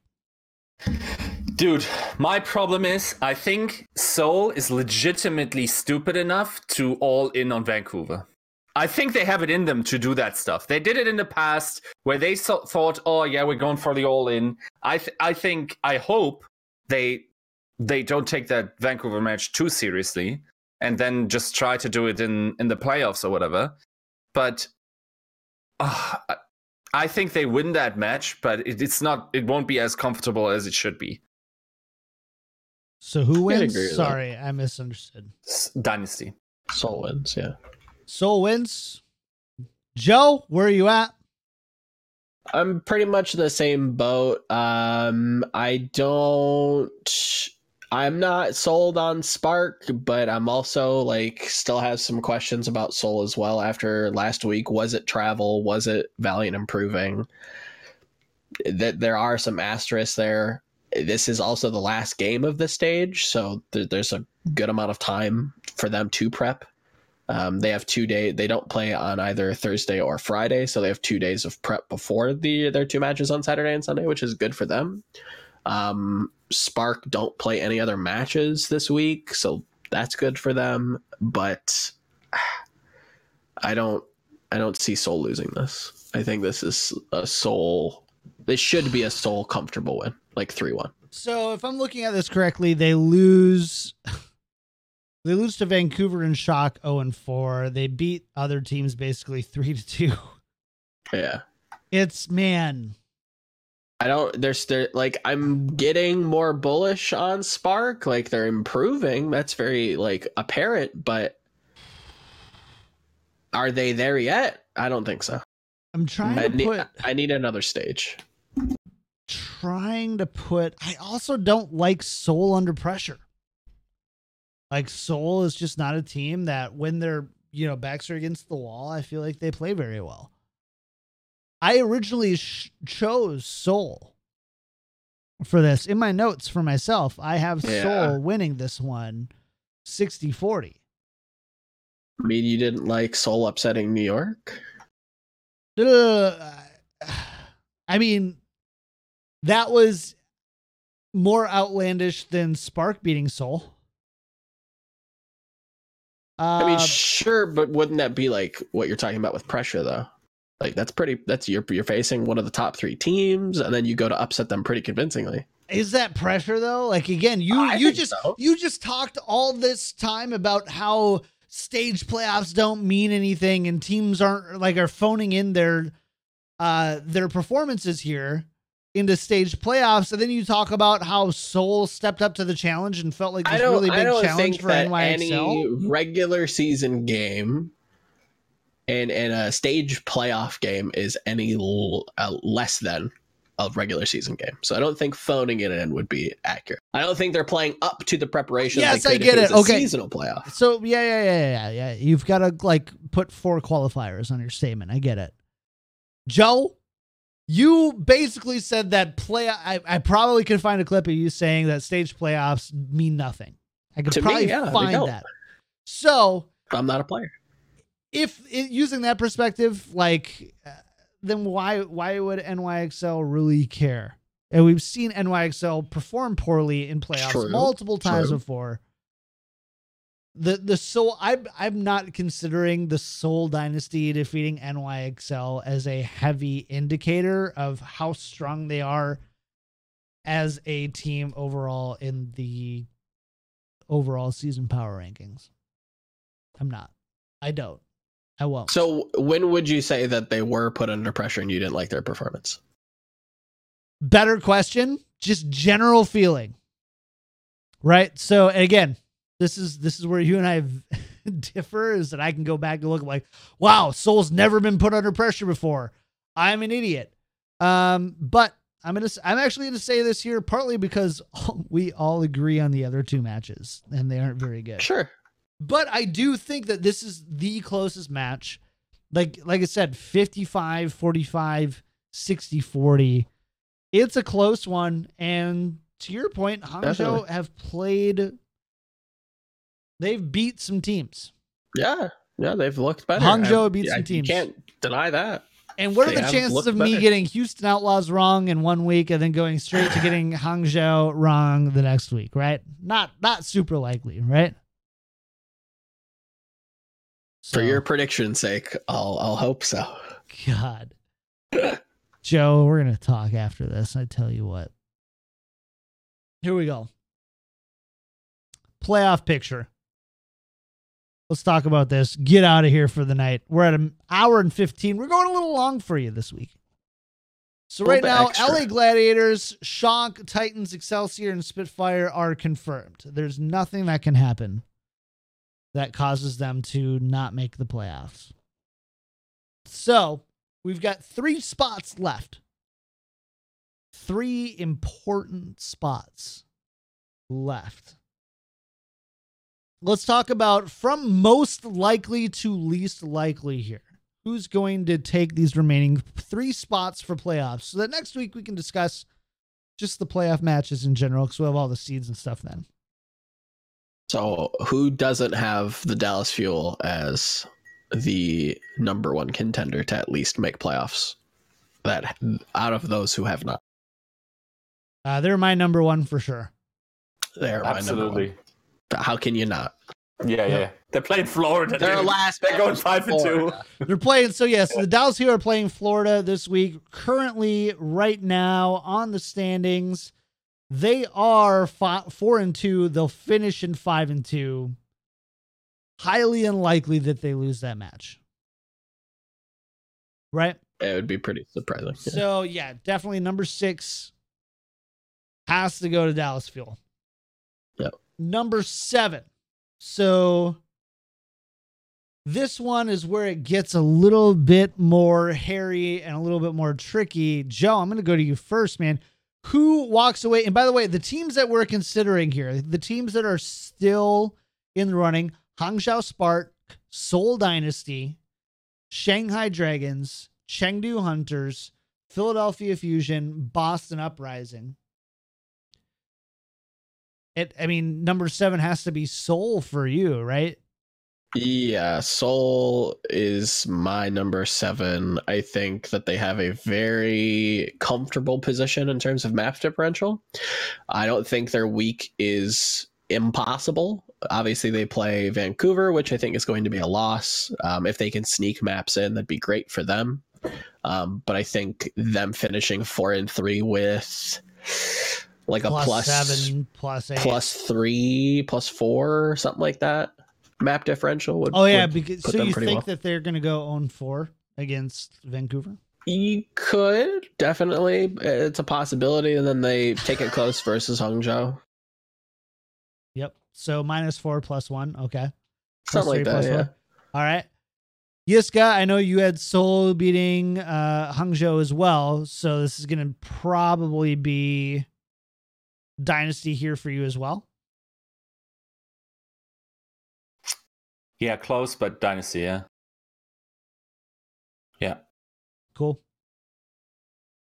Dude, my problem is I think Seoul is legitimately stupid enough to all in on Vancouver. I think they have it in them to do that stuff. They did it in the past where they so- thought, "Oh yeah, we're going for the all in." I th- I think I hope they they don't take that Vancouver match too seriously and then just try to do it in in the playoffs or whatever. But uh, I- I think they win that match, but it, it's not. It won't be as comfortable as it should be. So who wins? agree with that. Sorry, I misunderstood. S- Dynasty. Seoul wins, yeah. Seoul wins. Joe, where are you at? I'm pretty much the same boat. Um, I don't. I'm not sold on Spark, but I'm also like still have some questions about Seoul as well. After last week, was it travel? Was it Valiant improving? That there are some asterisks there. This is also the last game of the stage, so there, there's a good amount of time for them to prep. Um, they have two day. They don't play on either Thursday or Friday, so they have two days of prep before the their two matches on Saturday and Sunday, which is good for them. Um, Spark don't play any other matches this week, so that's good for them. But I don't, I don't see Seoul losing this. I think this is a Seoul. This should be a Seoul comfortable win, like three one. So if I'm looking at this correctly, they lose they lose to Vancouver and Shock 0 and 4. They beat other teams basically 3 to 2. Yeah. It's man. I don't. There's there like I'm getting more bullish on Spark. Like they're improving. That's very like apparent. But are they there yet? I don't think so. I'm trying I to need, put I need another stage. trying to put I also don't like Seoul under pressure. Like Seoul is just not a team that when they're, you know, backs are against the wall, I feel like they play very well. I originally sh- chose Seoul for this. In my notes for myself, I have Yeah. Seoul winning this one 60-40. I mean, you didn't like Seoul upsetting New York. Uh, I mean, that was more outlandish than Spark beating Seoul. Uh, I mean, sure, but wouldn't that be like what you're talking about with pressure, though? Like that's pretty. That's you're you're facing one of the top three teams, and then you go to upset them pretty convincingly. is that pressure though? Like again, you I you just so. you just talked all this time about how stage playoffs don't mean anything and teams aren't like are phoning in their uh their performances here into stage playoffs and then you talk about how Seoul stepped up to the challenge and felt like this really big challenge for NYXL. any regular season game and and a stage playoff game is any l- uh, less than a regular season game. So I don't think phoning it in would be accurate. I don't think they're playing up to the preparation. Yes, I get it. Okay. seasonal playoff. So yeah, yeah, yeah, yeah, yeah. You've got to like put four qualifiers on your statement. I get it. Joe, you basically said that play. I, I probably could find a clip of you saying that stage playoffs mean nothing. I could To me, probably yeah, find that. So I'm not a player. If it, using that perspective, like, uh, then why why would NYXL really care? And we've seen NYXL perform poorly in playoffs True, multiple times true. before. The the Seoul I'm I'm not considering the Seoul Dynasty defeating NYXL as a heavy indicator of how strong they are as a team overall in the overall season power rankings. I'm not. I don't. I won't. So when would you say that they were put under pressure and you didn't like their performance? better question just general feeling right so and again this is this is where you and i differ is that i can go back and look like wow Seoul's never been put under pressure before i'm an idiot um but i'm gonna I'm actually gonna say this here partly because we all agree on the other two matches and they aren't very good Sure. But I do think that this is the closest match. Like like I said 55 45 60 40. It's a close one and to your point, Hangzhou Definitely. have played. They've beat some teams. Yeah, yeah, they've looked better. Hangzhou I- beat some I- teams. You can't deny that. And what are the chances of me better. getting Houston Outlaws wrong in one week and then going straight to getting Hangzhou wrong the next week, right? Not not super likely, right? For your prediction's sake, I'll I'll hope so. God. Joe, we're going to talk after this. I tell you what. Here we go. Playoff picture. Let's talk about this. Get out of here for the night. We're at an hour and 15. We're going a little long for you this week. So, right now, extra. LA Gladiators, Shock, Titans, Excelsior, and Spitfire are confirmed. There's nothing that can happen that causes them to not make the playoffs. So we've got three spots left. Three important spots left. Let's talk about from most likely to least likely here. Who's going to take these remaining three spots for playoffs? So that next week we can discuss just the playoff matches in general because we'll have all the seeds and stuff then. So, who doesn't have the Dallas Fuel as the number one contender to at least make playoffs? That out of those who have not, Uh, they're my number one for sure. they're my number Absolutely. one. How can you not? Yeah, yeah. They're playing Florida. They're dude. last. They're going five and two. They're playing. So yes, the Dallas Hero are playing Florida this week. Currently, right now on the standings, they are fi- four and two. They'll finish in five and two. Highly unlikely that they lose that match. Right. It would be pretty surprising. So yeah, definitely number six has to go to Dallas Fuel. Yep. Number seven. So this one is where it gets a little bit more hairy and a little bit more tricky. Joe, I'm going to go to you first, man. Who walks away? And by the way, the teams that we're considering here, the teams that are still in the running Hangzhou Spark, Seoul Dynasty, Shanghai Dragons, Chengdu Hunters, Philadelphia Fusion, Boston Uprising. It, I mean, number seven has to be Seoul for you, right? Yeah, Seoul is my number seven. I think that they have a very comfortable position in terms of map differential. I don't think their week is impossible. Obviously, they play Vancouver, which I think is going to be a loss. Um, if they can sneak maps in, that'd be great for them. Um, but I think them finishing four and three with like a Plus plus seven, plus eight. plus three, plus four, something like that. Map differential would. Oh yeah, would because so you think well. that they're going to go own four against Vancouver? You could definitely. It's a possibility, and then they take it close versus Hangzhou. Yep. So minus four plus one. Okay. Plus Something like three, that. plus Yeah. four. All right. Yiska, I know you had Seoul beating uh, Hangzhou as well, so this is going to probably be Dynasty here for you as well. Yeah, close, but Dynasty, yeah. Yeah. Cool.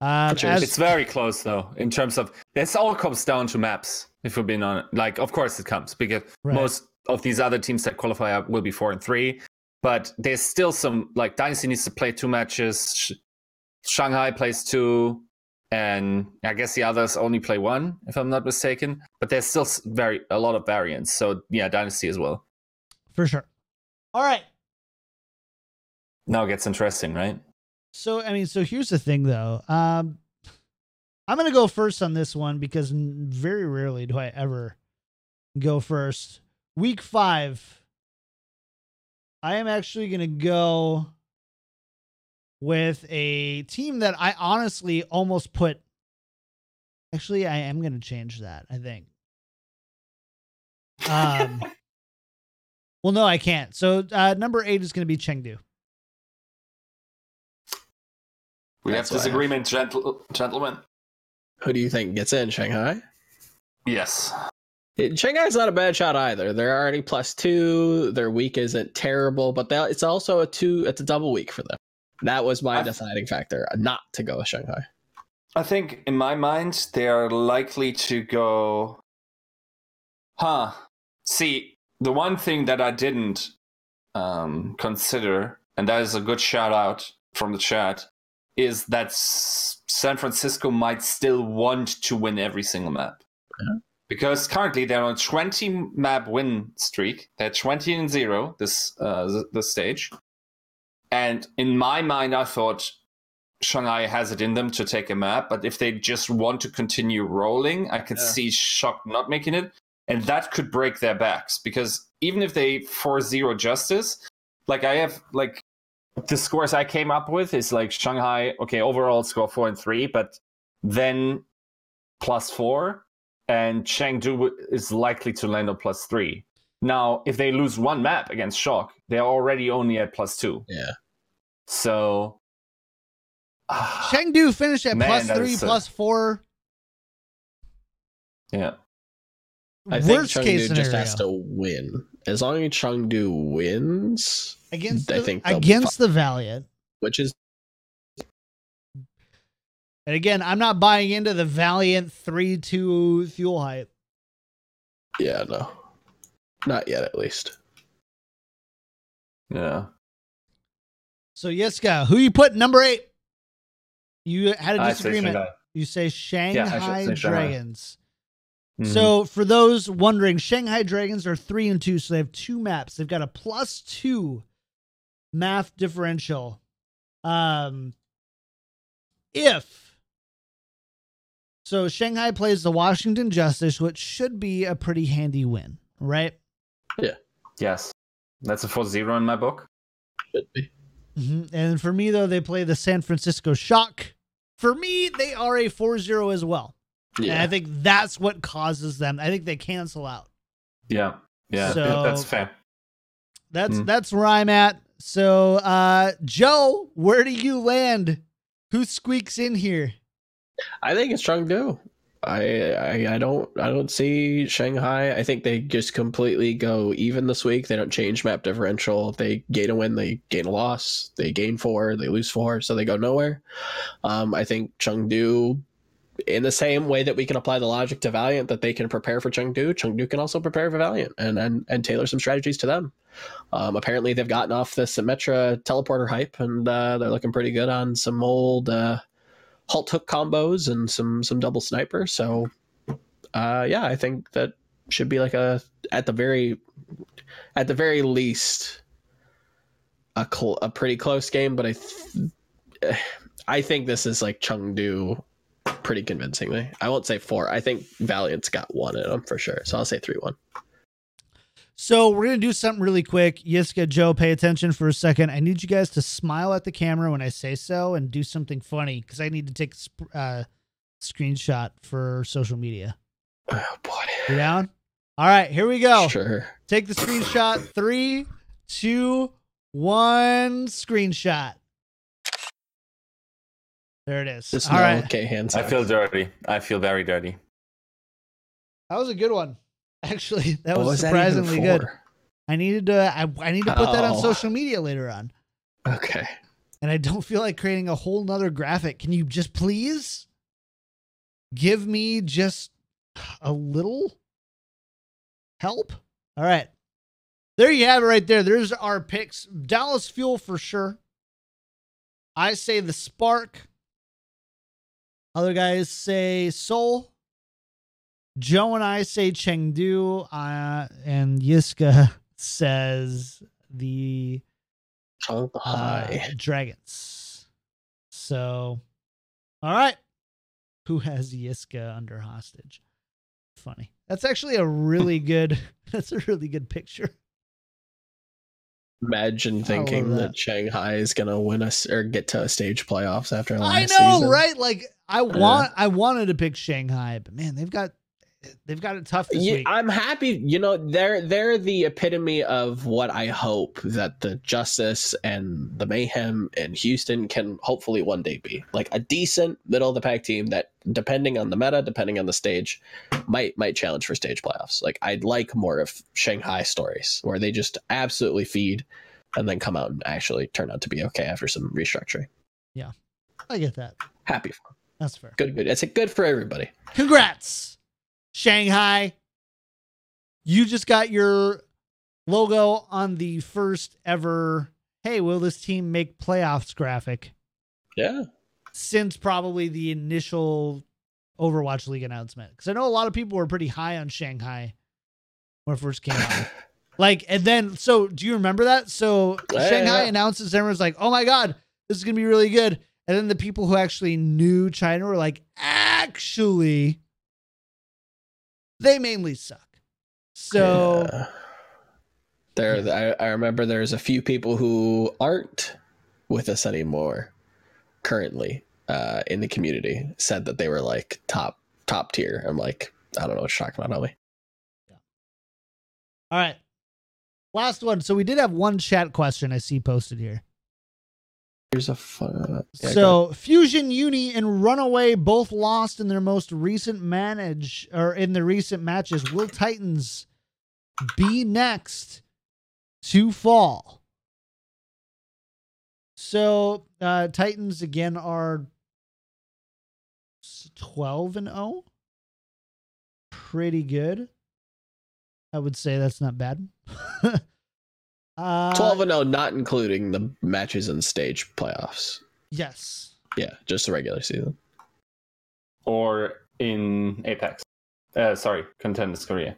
Um, as, It's very close though, in terms of this all comes down to maps, if we're being on like of course it comes because Right. most of these other teams that qualify up will be four and three. But there's still some like Dynasty needs to play two matches. Sh- Shanghai plays two, and I guess the others only play one, if I'm not mistaken. But there's still very a lot of variance. So yeah, Dynasty as well. for sure. All right. Now it gets interesting, right? So I mean, so here's the thing though. Um, I'm gonna go first on this one because very rarely do I ever go first. Week five, I am actually gonna go with a team that I honestly almost put. Actually, I am gonna change that. I think. Um. Well, no, I can't. So uh, number eight is gonna be Chengdu. We That's have what I have. disagreement, gentle- gentlemen. Who do you think gets in Shanghai? Yes. It- Shanghai's not a bad shot either. They're already plus two. Their week isn't terrible, but that, it's also a two. It's a double week for them. That was my I've- deciding factor, not to go with Shanghai. I think in my mind they are likely to go. Huh. See, the one thing that I didn't um, consider, and that is a good shout out from the chat, is that S- San Francisco might still want to win every single map. Yeah. Because currently they're on a 20 map win streak. They're 20 and 0 this uh, this stage. And in my mind, I thought Shanghai has it in them to take a map, but if they just want to continue rolling, I could Yeah. see Shock not making it. And that could break their backs because even if they 4 0 justice, like I have, like, the scores I came up with is like Shanghai, okay, overall score 4 and 3, but then plus 4, and Chengdu is likely to land on plus 3. Now, if they lose one map against Shock, they're already only at plus 2. Yeah. So. Chengdu finished at Man, three, is a- plus four. yeah. I think Worst Chengdu case scenario just has to win. As long as Chengdu wins, against I think against the Valiant. which is And again, I'm not buying into the Valiant three two fuel hype. yeah, no, not yet at least. Yeah. So Yiska, who you put number eight? You had a disagreement. Shanghai. You say I should Shanghai Dragons. Shanghai. Dragons. Mhm. So for those wondering, Shanghai Dragons are three and two, so they have two maps. They've got a plus two map differential. Um, if so, Shanghai plays the Washington Justice, which should be a pretty handy win, right? Yeah. Yes, that's a 4 0 in my book. Should be. hmm And for me, though, they play the San Francisco Shock. For me, they are a 4 0 as well. And I think that's what causes them. I think they cancel out. Yeah. Yeah. So- that's fair. That's Mm. that's where I'm at. So, uh, Joe, where do you land? Who squeaks in here? I think it's Chengdu. I, I I don't I don't see Shanghai. I think they just completely go even this week. They don't change map differential. They gain a win, they gain a loss. They gain four, they lose four, so they go nowhere. Um, I think Chengdu, in the same way that we can apply the logic to Valiant, that they can prepare for Chengdu, Chengdu can also prepare for Valiant and and, and tailor some strategies to them. Um, apparently, they've gotten off the Symmetra teleporter hype, and uh, they're looking pretty good on some old. Uh, halt hook combos and some some double sniper. So uh yeah, I think that should be like a at the very at the very least a cl- a pretty close game, but I th- I think this is like Chengdu pretty convincingly. I won't say four. I think Valiant's got one in them for sure. So I'll say three one. So we're gonna do something really quick. Yiska, Joe, pay attention for a second. I need you guys to smile at the camera when I say so, and do something funny because I need to take a uh, screenshot for social media. Oh boy. You down? All right, here we go. Sure. Take the screenshot. Three, two, one. Screenshot. There it is. Just All no right. okay hands. I feel dirty. I feel very dirty. That was a good one. Actually, that What was, that even surprisingly good. I needed to. I, I need to put that on Oh. social media later on, Okay. and I don't feel like creating a whole nother graphic. Can you just please give me just a little help? All right, there you have it, right there. There's our picks. Dallas Fuel for sure. I say the Spark. Other guys say Seoul. Joe and I say Chengdu, uh, and Yiska says the uh, Dragons. So, all right. Who has Yiska under hostage? Funny. That's actually a really good. That's a really good picture. Imagine thinking that. that. Shanghai is gonna win us or get to a stage playoffs after last I know, season. right? Like I want, I wanted to pick Shanghai, but man, they've got, they've got it tough Yeah, week. I'm happy. You know, they're they're the epitome of what I hope that the Justice and the Mayhem and Houston can hopefully one day be like a decent middle of the pack team that, depending on the meta, depending on the stage, might might challenge for stage playoffs. Like I'd like more of Shanghai stories where they just absolutely feed and then come out and actually turn out to be okay after some restructuring. Yeah, I get that. Happy for 'em. That's fair. Good, good. It's a good for everybody. Congrats, Shanghai. You just got your logo on the first ever. Hey, will this team make playoffs graphic Yeah. since probably the initial Overwatch League announcement? Because I know a lot of people were pretty high on Shanghai when it first came out. like, and then, so do you remember that? So Yeah, Shanghai yeah. announces, everyone's like, oh my God, this is going to be really good. And then the people who actually knew China were like, actually, they mainly suck. So, Yeah. there, I, I remember there's a few people who aren't with us anymore currently uh, in the community said that they were like top top tier. I'm like, I don't know what you're talking about, Ellie. all right. Last one. So we did have one chat question I see posted here. Here's a fun. yeah, so Fusion Uni and Runaway both lost in their most recent manage or in the recent matches. Will Titans be next to fall? So uh Titans again are 12 and 0. Pretty good. I would say that's not bad. uh 12 and 0, not including the matches and stage playoffs. Yes. Yeah, just the regular season. or in Apex. Uh, sorry, Contenders Korea.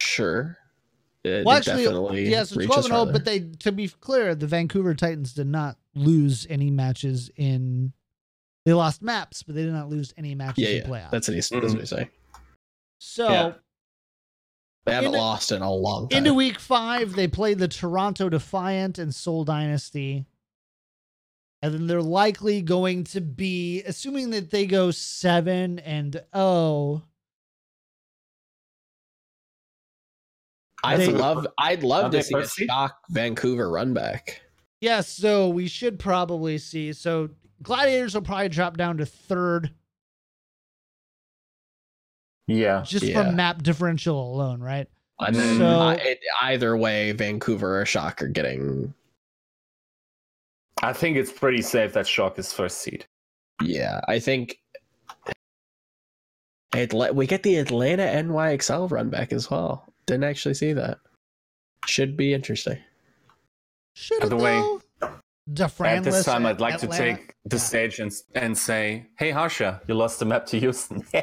Sure. It Well, actually, definitely yeah, so 12 and 0, but they, to be clear, the Vancouver Titans did not lose any matches in. They lost maps, but they did not lose any matches yeah, in yeah, playoffs. that's what he's, that's what he's saying. so Yeah. They haven't Into- lost in a long time. into week five, they play the Toronto Defiant and Seoul Dynasty. And then they're likely going to be, assuming that they go 7 and oh, I'd They- love, I'd love to see a first seed? shock Vancouver run back. Yeah, so we should probably see. So Gladiators will probably drop down to third Yeah. just Yeah. from map differential alone, right? And then So- I- it, either way, Vancouver or Shock are getting. I think it's pretty safe that Shock is first seed. Yeah, I think. Atla- we get the Atlanta NYXL run back as well. Didn't actually see that. Should be interesting. Should By the way, though. Defranless At this time, I'd like Atlanta- to take the stage and, and say, "Hey, Harsha, you lost the map to Houston."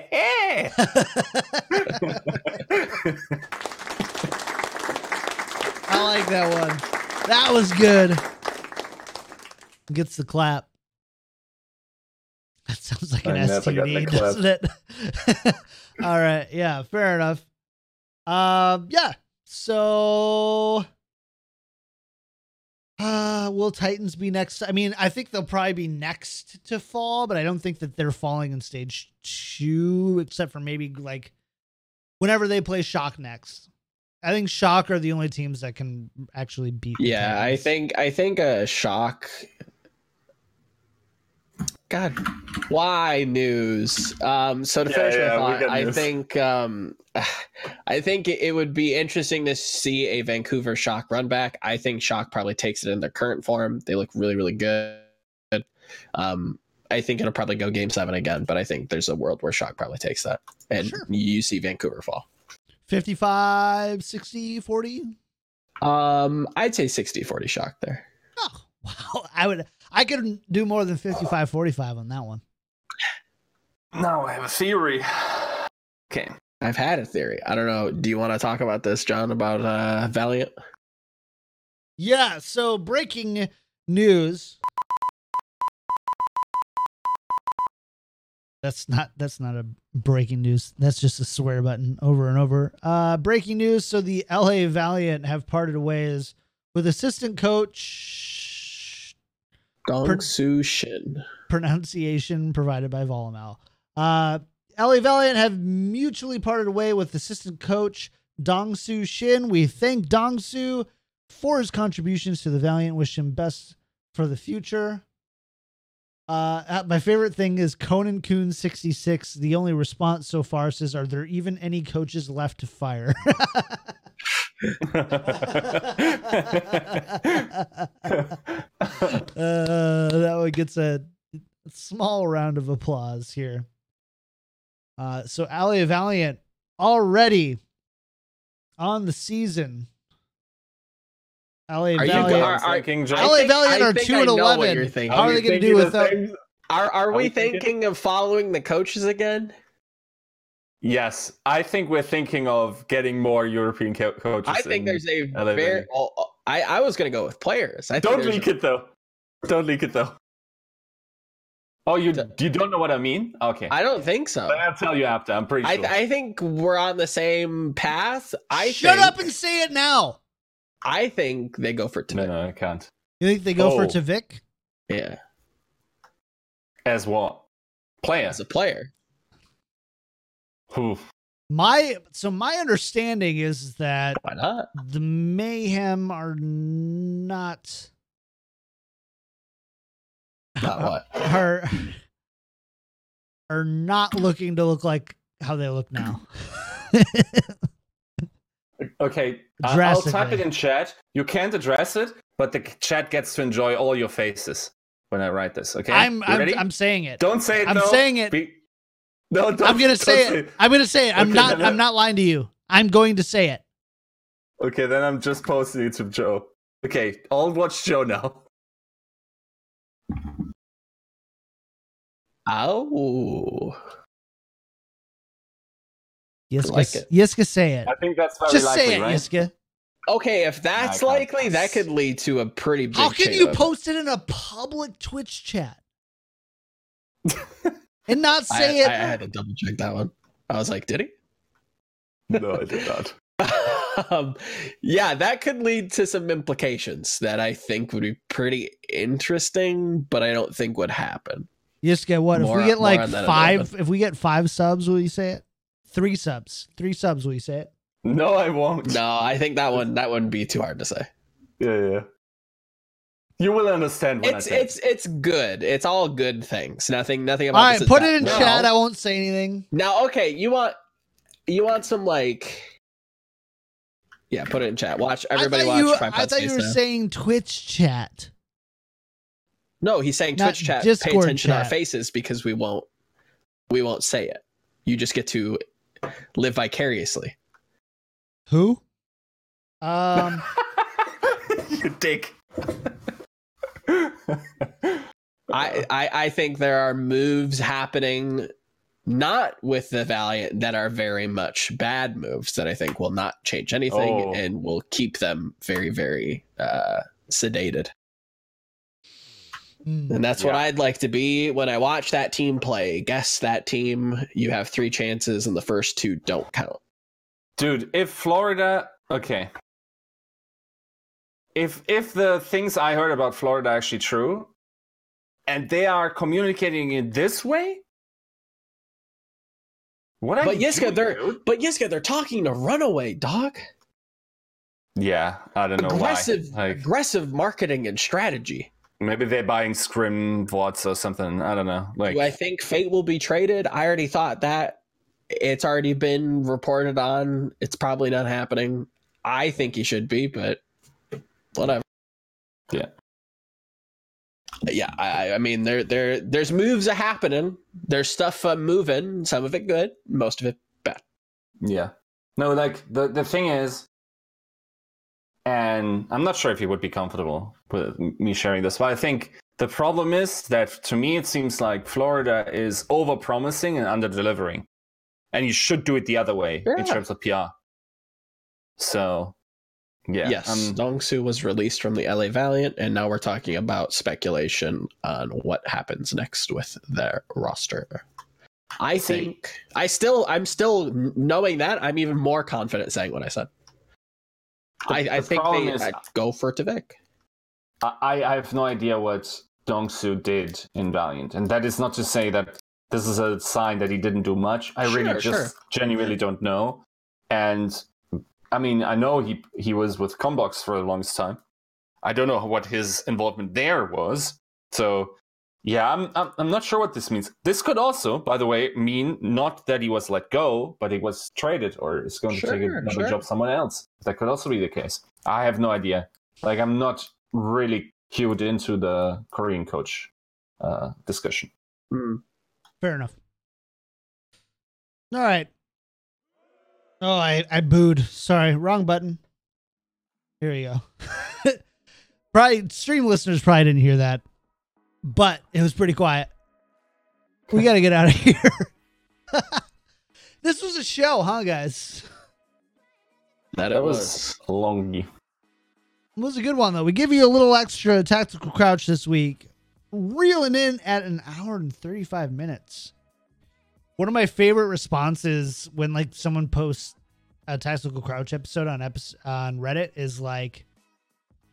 I like that one. That was good. Gets the clap. That sounds like an I never got STD, doesn't it? All right. Yeah, fair enough. Um, yeah. So uh will Titans be next? I mean, I think they'll probably be next to fall, but I don't think that they're falling in stage two, except for maybe like whenever they play Shock next. I think Shock are the only teams that can actually beat. Yeah, I think I think a shock. God, why news? Um, so to Yeah, finish yeah, my thought, I think um, I think it would be interesting to see a Vancouver shock run back. I think shock probably takes it in their current form. They look really, really good. Um, I think it'll probably go game seven again, but I think there's a world where shock probably takes that, and Sure. you see Vancouver fall. 55, 60, 40. Um, I'd say 60-40 shock there. Oh, wow. I would I could do more than 55 45 on that one. now I have a theory. Okay. I've had a theory. I don't know. Do you want to talk about this, John, about uh, Valiant? Yeah, so breaking news. That's not that's not a breaking news. That's just a swear button over and over. Uh breaking news, so the LA Valiant have parted ways with assistant coach Gong Per- Su Shin. pronunciation provided by Volumal. Uh, LA Valiant have mutually parted way with assistant coach Dong Dongsu Shin. We thank Dong Dongsu for his contributions to the Valiant. Wish him best for the future. Uh, uh, my favorite thing is Conan Coon 66. The only response so far says, Are there even any coaches left to fire? uh, that one gets a small round of applause here. Uh, so LA Valiant already on the season. LA Are Valiant. go- are- are- thinking, Jake. LA think- Valiant are 2 I and know what 11. you're thinking. How are they going to do without? Are are we we thinking- thinking of following the coaches again? Yes, I think we're thinking of getting more European co- coaches. I think there's a LA very. Valiant. I I was gonna go with players. I Don't leak a- it though. Don't leak it though. Oh, you D- you don't know what I mean? Okay, I don't think so. Then I'll tell you after. I'm pretty I sure. I think we're on the same path. I Shut think, up and say it now. I think they go for no, Tavik. no, I can't. You think they go for Oh. Tavik? Yeah, As what? Player. as a player. Who? My so my understanding is that Why not? the Mayhem are not Not what? are are not looking to look like how they look now. Okay, I'll type it in chat. You can't address it, but the chat gets to enjoy all your faces when I write this. Okay, I'm I'm? I'm saying it. don't say it. I'm no. saying it. Be- no, don't, I'm gonna don't say it. I'm gonna say it. I'm Okay, not I'm not lying to you. I'm going to say it. Okay, then I'm just posting it to Joe. Okay, I'll watch Joe now. Oh, Yiska, like it. Yiska, say it. I think that's very Just likely, say it, right? Yiska. okay. If that's can't. likely, that could lead to a pretty big. How can you post it in a public Twitch chat and not say I it? I had to double check that one. I was like, did he? No, I did not. um, yeah, that could lead to some implications that I think would be pretty interesting, but I don't think would happen. You just get what More- if we get like on that in a five? If we get five subs, will you say it? Three subs, three subs. Will you say it? No, I won't. No, I think that one that wouldn't be too hard to say. Yeah, yeah. You will understand when It's I say it's it's good. It's all good things. Nothing nothing about right, this is put bad. it in Now- chat. I won't say anything. Now, okay, you want you want some like yeah, put it in chat. Watch everybody I watch thought you, I thought you were now. saying Twitch chat. No, he's saying Not Twitch chat. Pay Discord attention to our faces because we won't we won't say it. You just get to live vicariously. Who? Um, you dick. I, I I think there are moves happening not with the Valiant that are very much bad moves that I think will not change anything Oh. and will keep them very, very uh sedated. hmm. And that's what I'd like to be when I watch that team play. Guess that team. You have three chances, and the first two don't count. Dude, if Florida okay. If if the things I heard about Florida are actually true, and they are communicating in this way, what But Yiska, they're dude? but Yiska, they're talking to Runaway, dog. Yeah, I don't know Aggressive, why. Like aggressive marketing and strategy. maybe they're buying scrim vods or something. I don't know. Like Do I think Fate will be traded? I already thought that. It's already been reported on. It's probably not happening. I think he should be, but whatever. Yeah. Yeah, I, I mean, there, there, there's moves a happening. There's stuff uh, moving. Some of it good, most of it bad. Yeah. No, like the the thing is, and I'm not sure if he would be comfortable with me sharing this, but I think the problem is that to me it seems like Florida is over promising and under delivering, and you should do it the other way in terms of PR. So, yeah. yes, um, Dong Su was released from the LA Valiant, and now we're talking about speculation on what happens next with their roster. I think I still, I'm still knowing that I'm even more confident saying what I said. The- I, I think they is- I'd go for Tavik. I, I have no idea what Dongsu did in Valiant, and that is not to say that this is a sign that he didn't do much. I really just sure. genuinely don't know. And I mean, I know he he was with Combox for the longest time. I don't know what his involvement there was. So yeah, I'm, I'm I'm not sure what this means. This could also, by the way, mean not that he was let go, but he was traded or is going to take another sure. job somewhere else. That could also be the case. I have no idea. Like I'm not really cued into the Korean coach uh, discussion. Mm. Fair enough. All right. Oh, I, I booed. Sorry, wrong button. Here we go. probably stream listeners probably didn't hear that, but it was pretty quiet. We got to get out of here. this was a show, huh, guys? That, That it was. was long. It was a good one though. We give you a little extra tactical crouch this week, reeling in at an hour and thirty five minutes. One of my favorite responses when like someone posts a tactical crouch episode on episode on Reddit is like,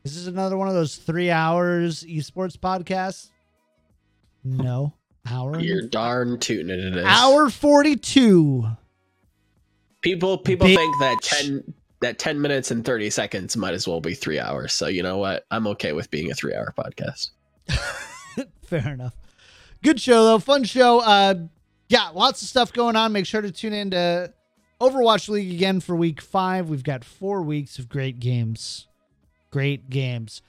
"This is another one of those three hours esports podcasts." No, hour You're darn tooting it. It is. hour forty two. People people Bitch. think that ten that ten minutes and thirty seconds might as well be three hours. So you know what? I'm okay with being a three hour podcast. Fair enough. Good show though. Fun show. Uh yeah, lots of stuff going on. Make sure to tune in to Overwatch League again for week five. We've got four weeks of great games. Great games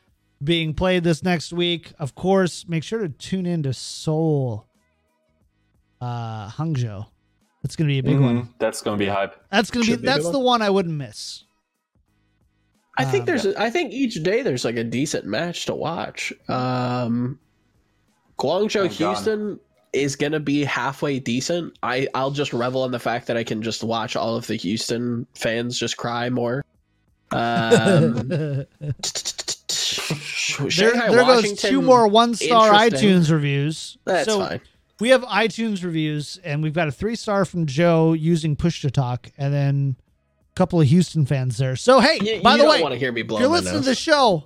being played this next week. Of course, make sure to tune in to Seoul uh Hangzhou. That's gonna be a big one. Mhm, That's gonna be hype. That's gonna be Should be a that's one. the one I wouldn't miss. I think Um, there's a, I think each day there's like a decent match to watch. Um Guangzhou Thank God. Houston is gonna be halfway decent. I I'll just revel in the fact that I can just watch all of the Houston fans just cry more. Um, there there goes two more one star iTunes reviews. That's so fine. we have iTunes reviews, and we've got a three star from Joe using push to talk, and then a couple of Houston fans there. So hey, You, by you the don't way, want to hear me blow if you're listening to the show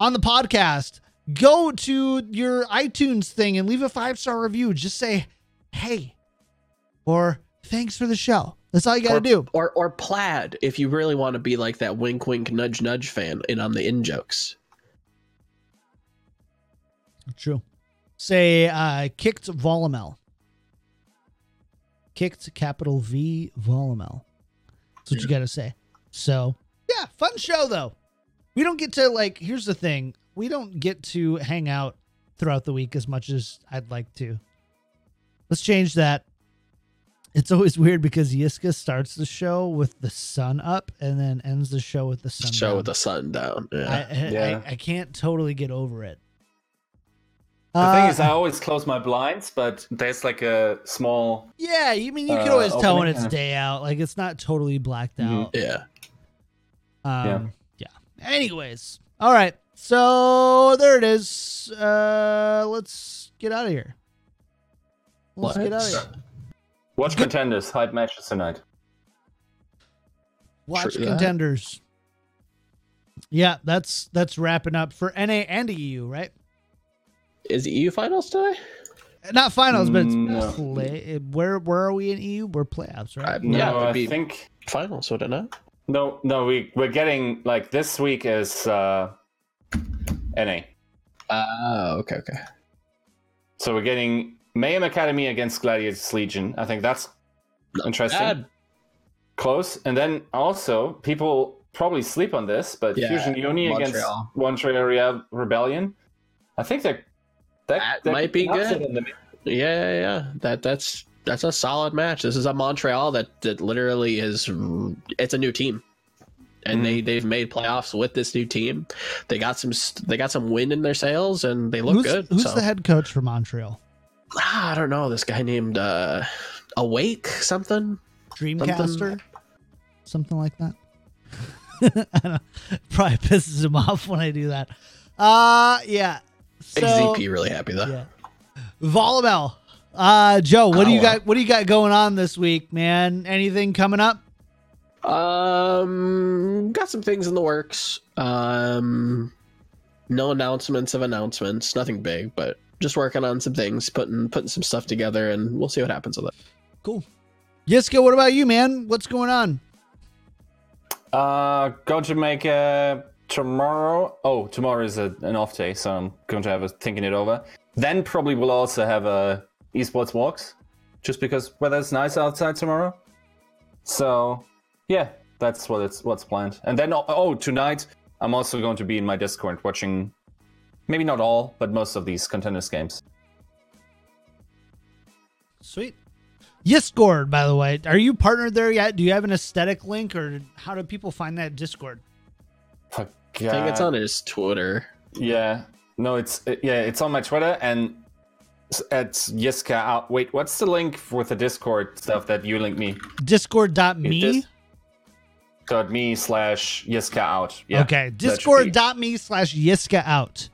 on the podcast, go to your iTunes thing and leave a five star review. Just say hey or thanks for the show. That's all you got to do. Or or plaid if you really want to be like that wink wink nudge nudge fan in on the in jokes. True. Say uh, kicked Volumel. Kicked capital V Volumel. That's what you got to say. So yeah, fun show though. We don't get to like. Here's the thing: we don't get to hang out throughout the week as much as I'd like to. Let's change that. It's always weird because Yiska starts the show with the sun up and then ends the show with the sun. Show down. with the sun down. Yeah. I, Yeah. I, I can't totally get over it. The Uh, thing is, I always close my blinds, but there's like a small. Yeah, you mean you can Uh, always tell when opening, it's yeah. day out. Like it's not totally blacked Mhm. out. yeah. Um, yeah. Anyways, all right. So there it is. Uh, let's get out of here. Let's get out of here. Watch contenders, hype matches tonight. Watch True that. contenders. Yeah, that's that's wrapping up for NA and EU, right? Is EU finals today? Not finals, but it's No. play. Where where are we in EU? We're playoffs, right? I- No, yeah, I be think finals, would it not? Know. No, no. We we're getting like this week is uh, NA, Oh, ah, okay, okay. so we're getting Mayhem Academy against Gladiators Legion. I think that's interesting. Bad. Close, and then also people probably sleep on this, but Yeah, Fusion Uni against Montreal. Montreal Rea- Rebellion. I think that That that might be good. the. Yeah, yeah, yeah. That that's that's a solid match. This is a Montreal that that literally is it's a new team. And they they've made playoffs with this new team. They got some they got some wind in their sails and they look who's good. who's so. the head coach for Montreal? Ah, I don't know. This guy named uh Awake something. Dreamcaster, something, like that. I don't, probably pisses him off when I do that. Uh yeah. So really happy though. yeah. Volleyball. Uh Joe, what do you Oh. got what do you got going on this week, man? Anything coming up? Um, got some things in the works. Um, no announcements of announcements. Nothing big, but just working on some things, putting putting some stuff together, and we'll see what happens with it. Cool. Yiska, what about you, man? What's going on? Uh, going to make a tomorrow. Oh, tomorrow is a, an off day, so I'm going to have a thinking it over. Then probably we'll also have a esports walks, just because weather's nice outside tomorrow. So, yeah, that's what it's what's planned. And then oh, oh, tonight I'm also going to be in my Discord watching, maybe not all, but most of these contenders games. Sweet. Discord, by the way, are you partnered there yet? Do you have an aesthetic link, or how do people find that Discord? Fuck, I think it's on his Twitter. Yeah. No, it's yeah, it's on my Twitter and at it's Yiska out. Wait, what's the link with the Discord stuff that you linked me? Discord.me. It is- Dot me slash Yiska out. Yeah. okay. should be- Discord.me slash Yiska out.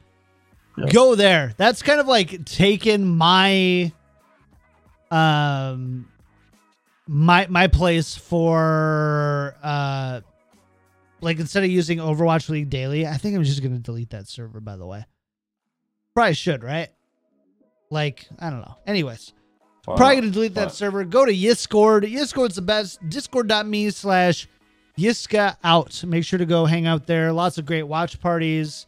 Go there. That's kind of like taking my um my my place for uh like instead of using Overwatch League daily, I think I'm just gonna delete that server by the way. Probably should, right? Like, I don't know. Anyways. Wow. Probably gonna delete that server. Go to Discord. Discord's the best. Discord.me slash Yiska out. Make sure to go hang out there. Lots of great watch parties.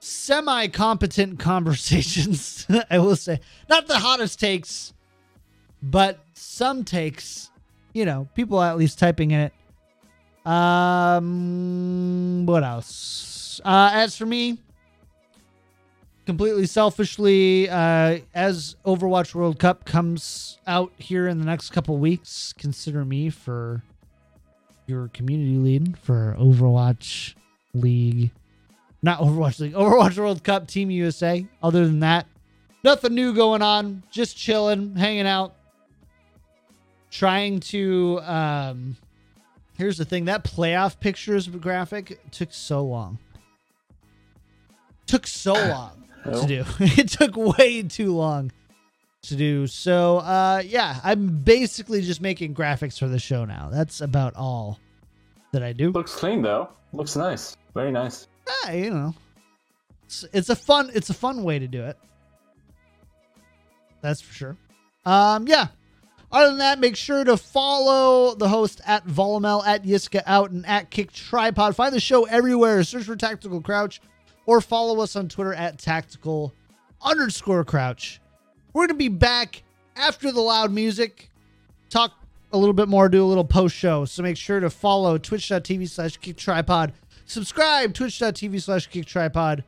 Semi competent conversations, I will say. Not the hottest takes, but some takes. You know, people at least typing in it. Um, what else? Uh, as for me, completely selfishly, uh, as Overwatch World Cup comes out here in the next couple weeks, consider me for your community lead for Overwatch League. Not Overwatch League, Overwatch World Cup Team USA. Other than that, nothing new going on. Just chilling, hanging out, trying to. Um, here's the thing: that playoff pictures graphic took so long. Took so long to do. it took way too long to do. So, uh, yeah, I'm basically just making graphics for the show now. That's about all that I do. Looks clean though. Looks nice. Very nice. Ah, you know, it's, it's a fun it's a fun way to do it. That's for sure. Um, yeah. Other than that, make sure to follow the host at Volumel, at Yiska Out, and at Kick Tripod. Find the show everywhere. Search for Tactical Crouch, or follow us on Twitter at Tactical underscore Crouch. We're gonna be back after the loud music. Talk a little bit more, do a little post show. So make sure to follow twitch.tv slash kick tripod. Subscribe, twitch.tv slash kick tripod.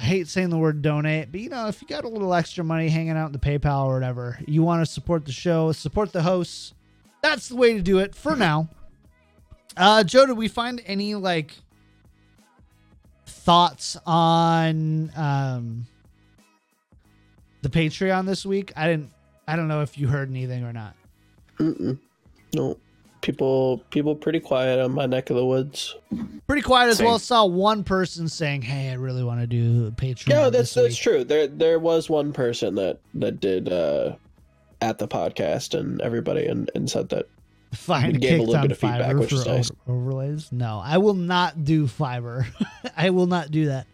I hate saying the word donate, but you know, if you got a little extra money hanging out in the PayPal or whatever, you want to support the show, support the hosts, that's the way to do it for now. Uh Joe, did we find any like thoughts on um the Patreon this week? I didn't I don't know if you heard anything or not. Mm-mm. No, people people pretty quiet on my neck of the woods. Pretty quiet as Same. well. Saw one person saying, "Hey, I really want to do Patreon." No, that's that's week." true. There there was one person that that did uh at the podcast and everybody and, and said that Fine, gave a little bit of feedback, which is nice. overlays. No, I will not do Fiverr. I will not do that.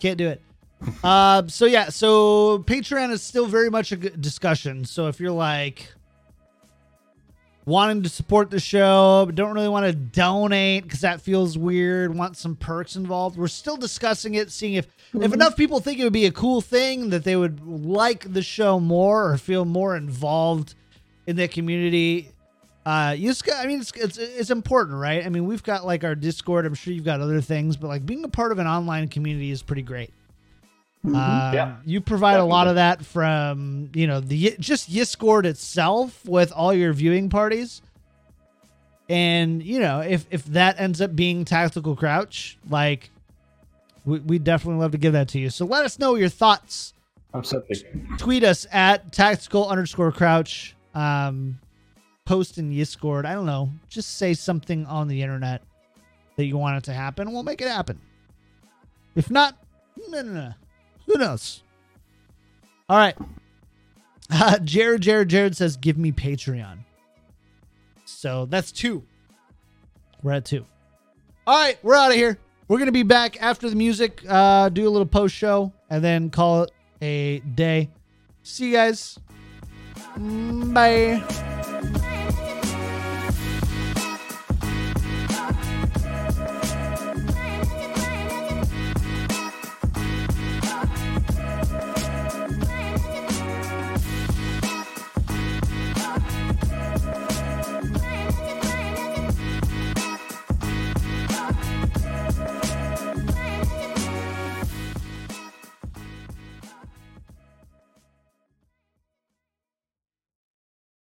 Can't do it. Uh, so yeah, so Patreon is still very much a good discussion. So if you're like wanting to support the show but don't really want to donate because that feels weird, want some perks involved, we're still discussing it, seeing if if enough people think it would be a cool thing that they would like the show more or feel more involved in the community. Uh you just got, i mean it's, it's it's important right? I mean we've got like our discord i'm sure you've got other things but like being a part of an online community is pretty great Mm-hmm. um, Yeah, you provide a lot of that from you know the just discord itself with all your viewing parties and you know if if that ends up being tactical crouch like we, we definitely love to give that to you so let us know your thoughts Absolutely. tweet us at tactical underscore crouch. Um, post in Discord. I don't know. Just say something on the internet that you want it to happen. We'll make it happen. If not, no, no, no. Who knows? All right. Uh, Jared, Jared, Jared says, "Give me Patreon." So that's two. We're at two. All right, we're out of here. We're gonna be back after the music. Uh, do a little post show and then call it a day. See you guys. Mm, Bye.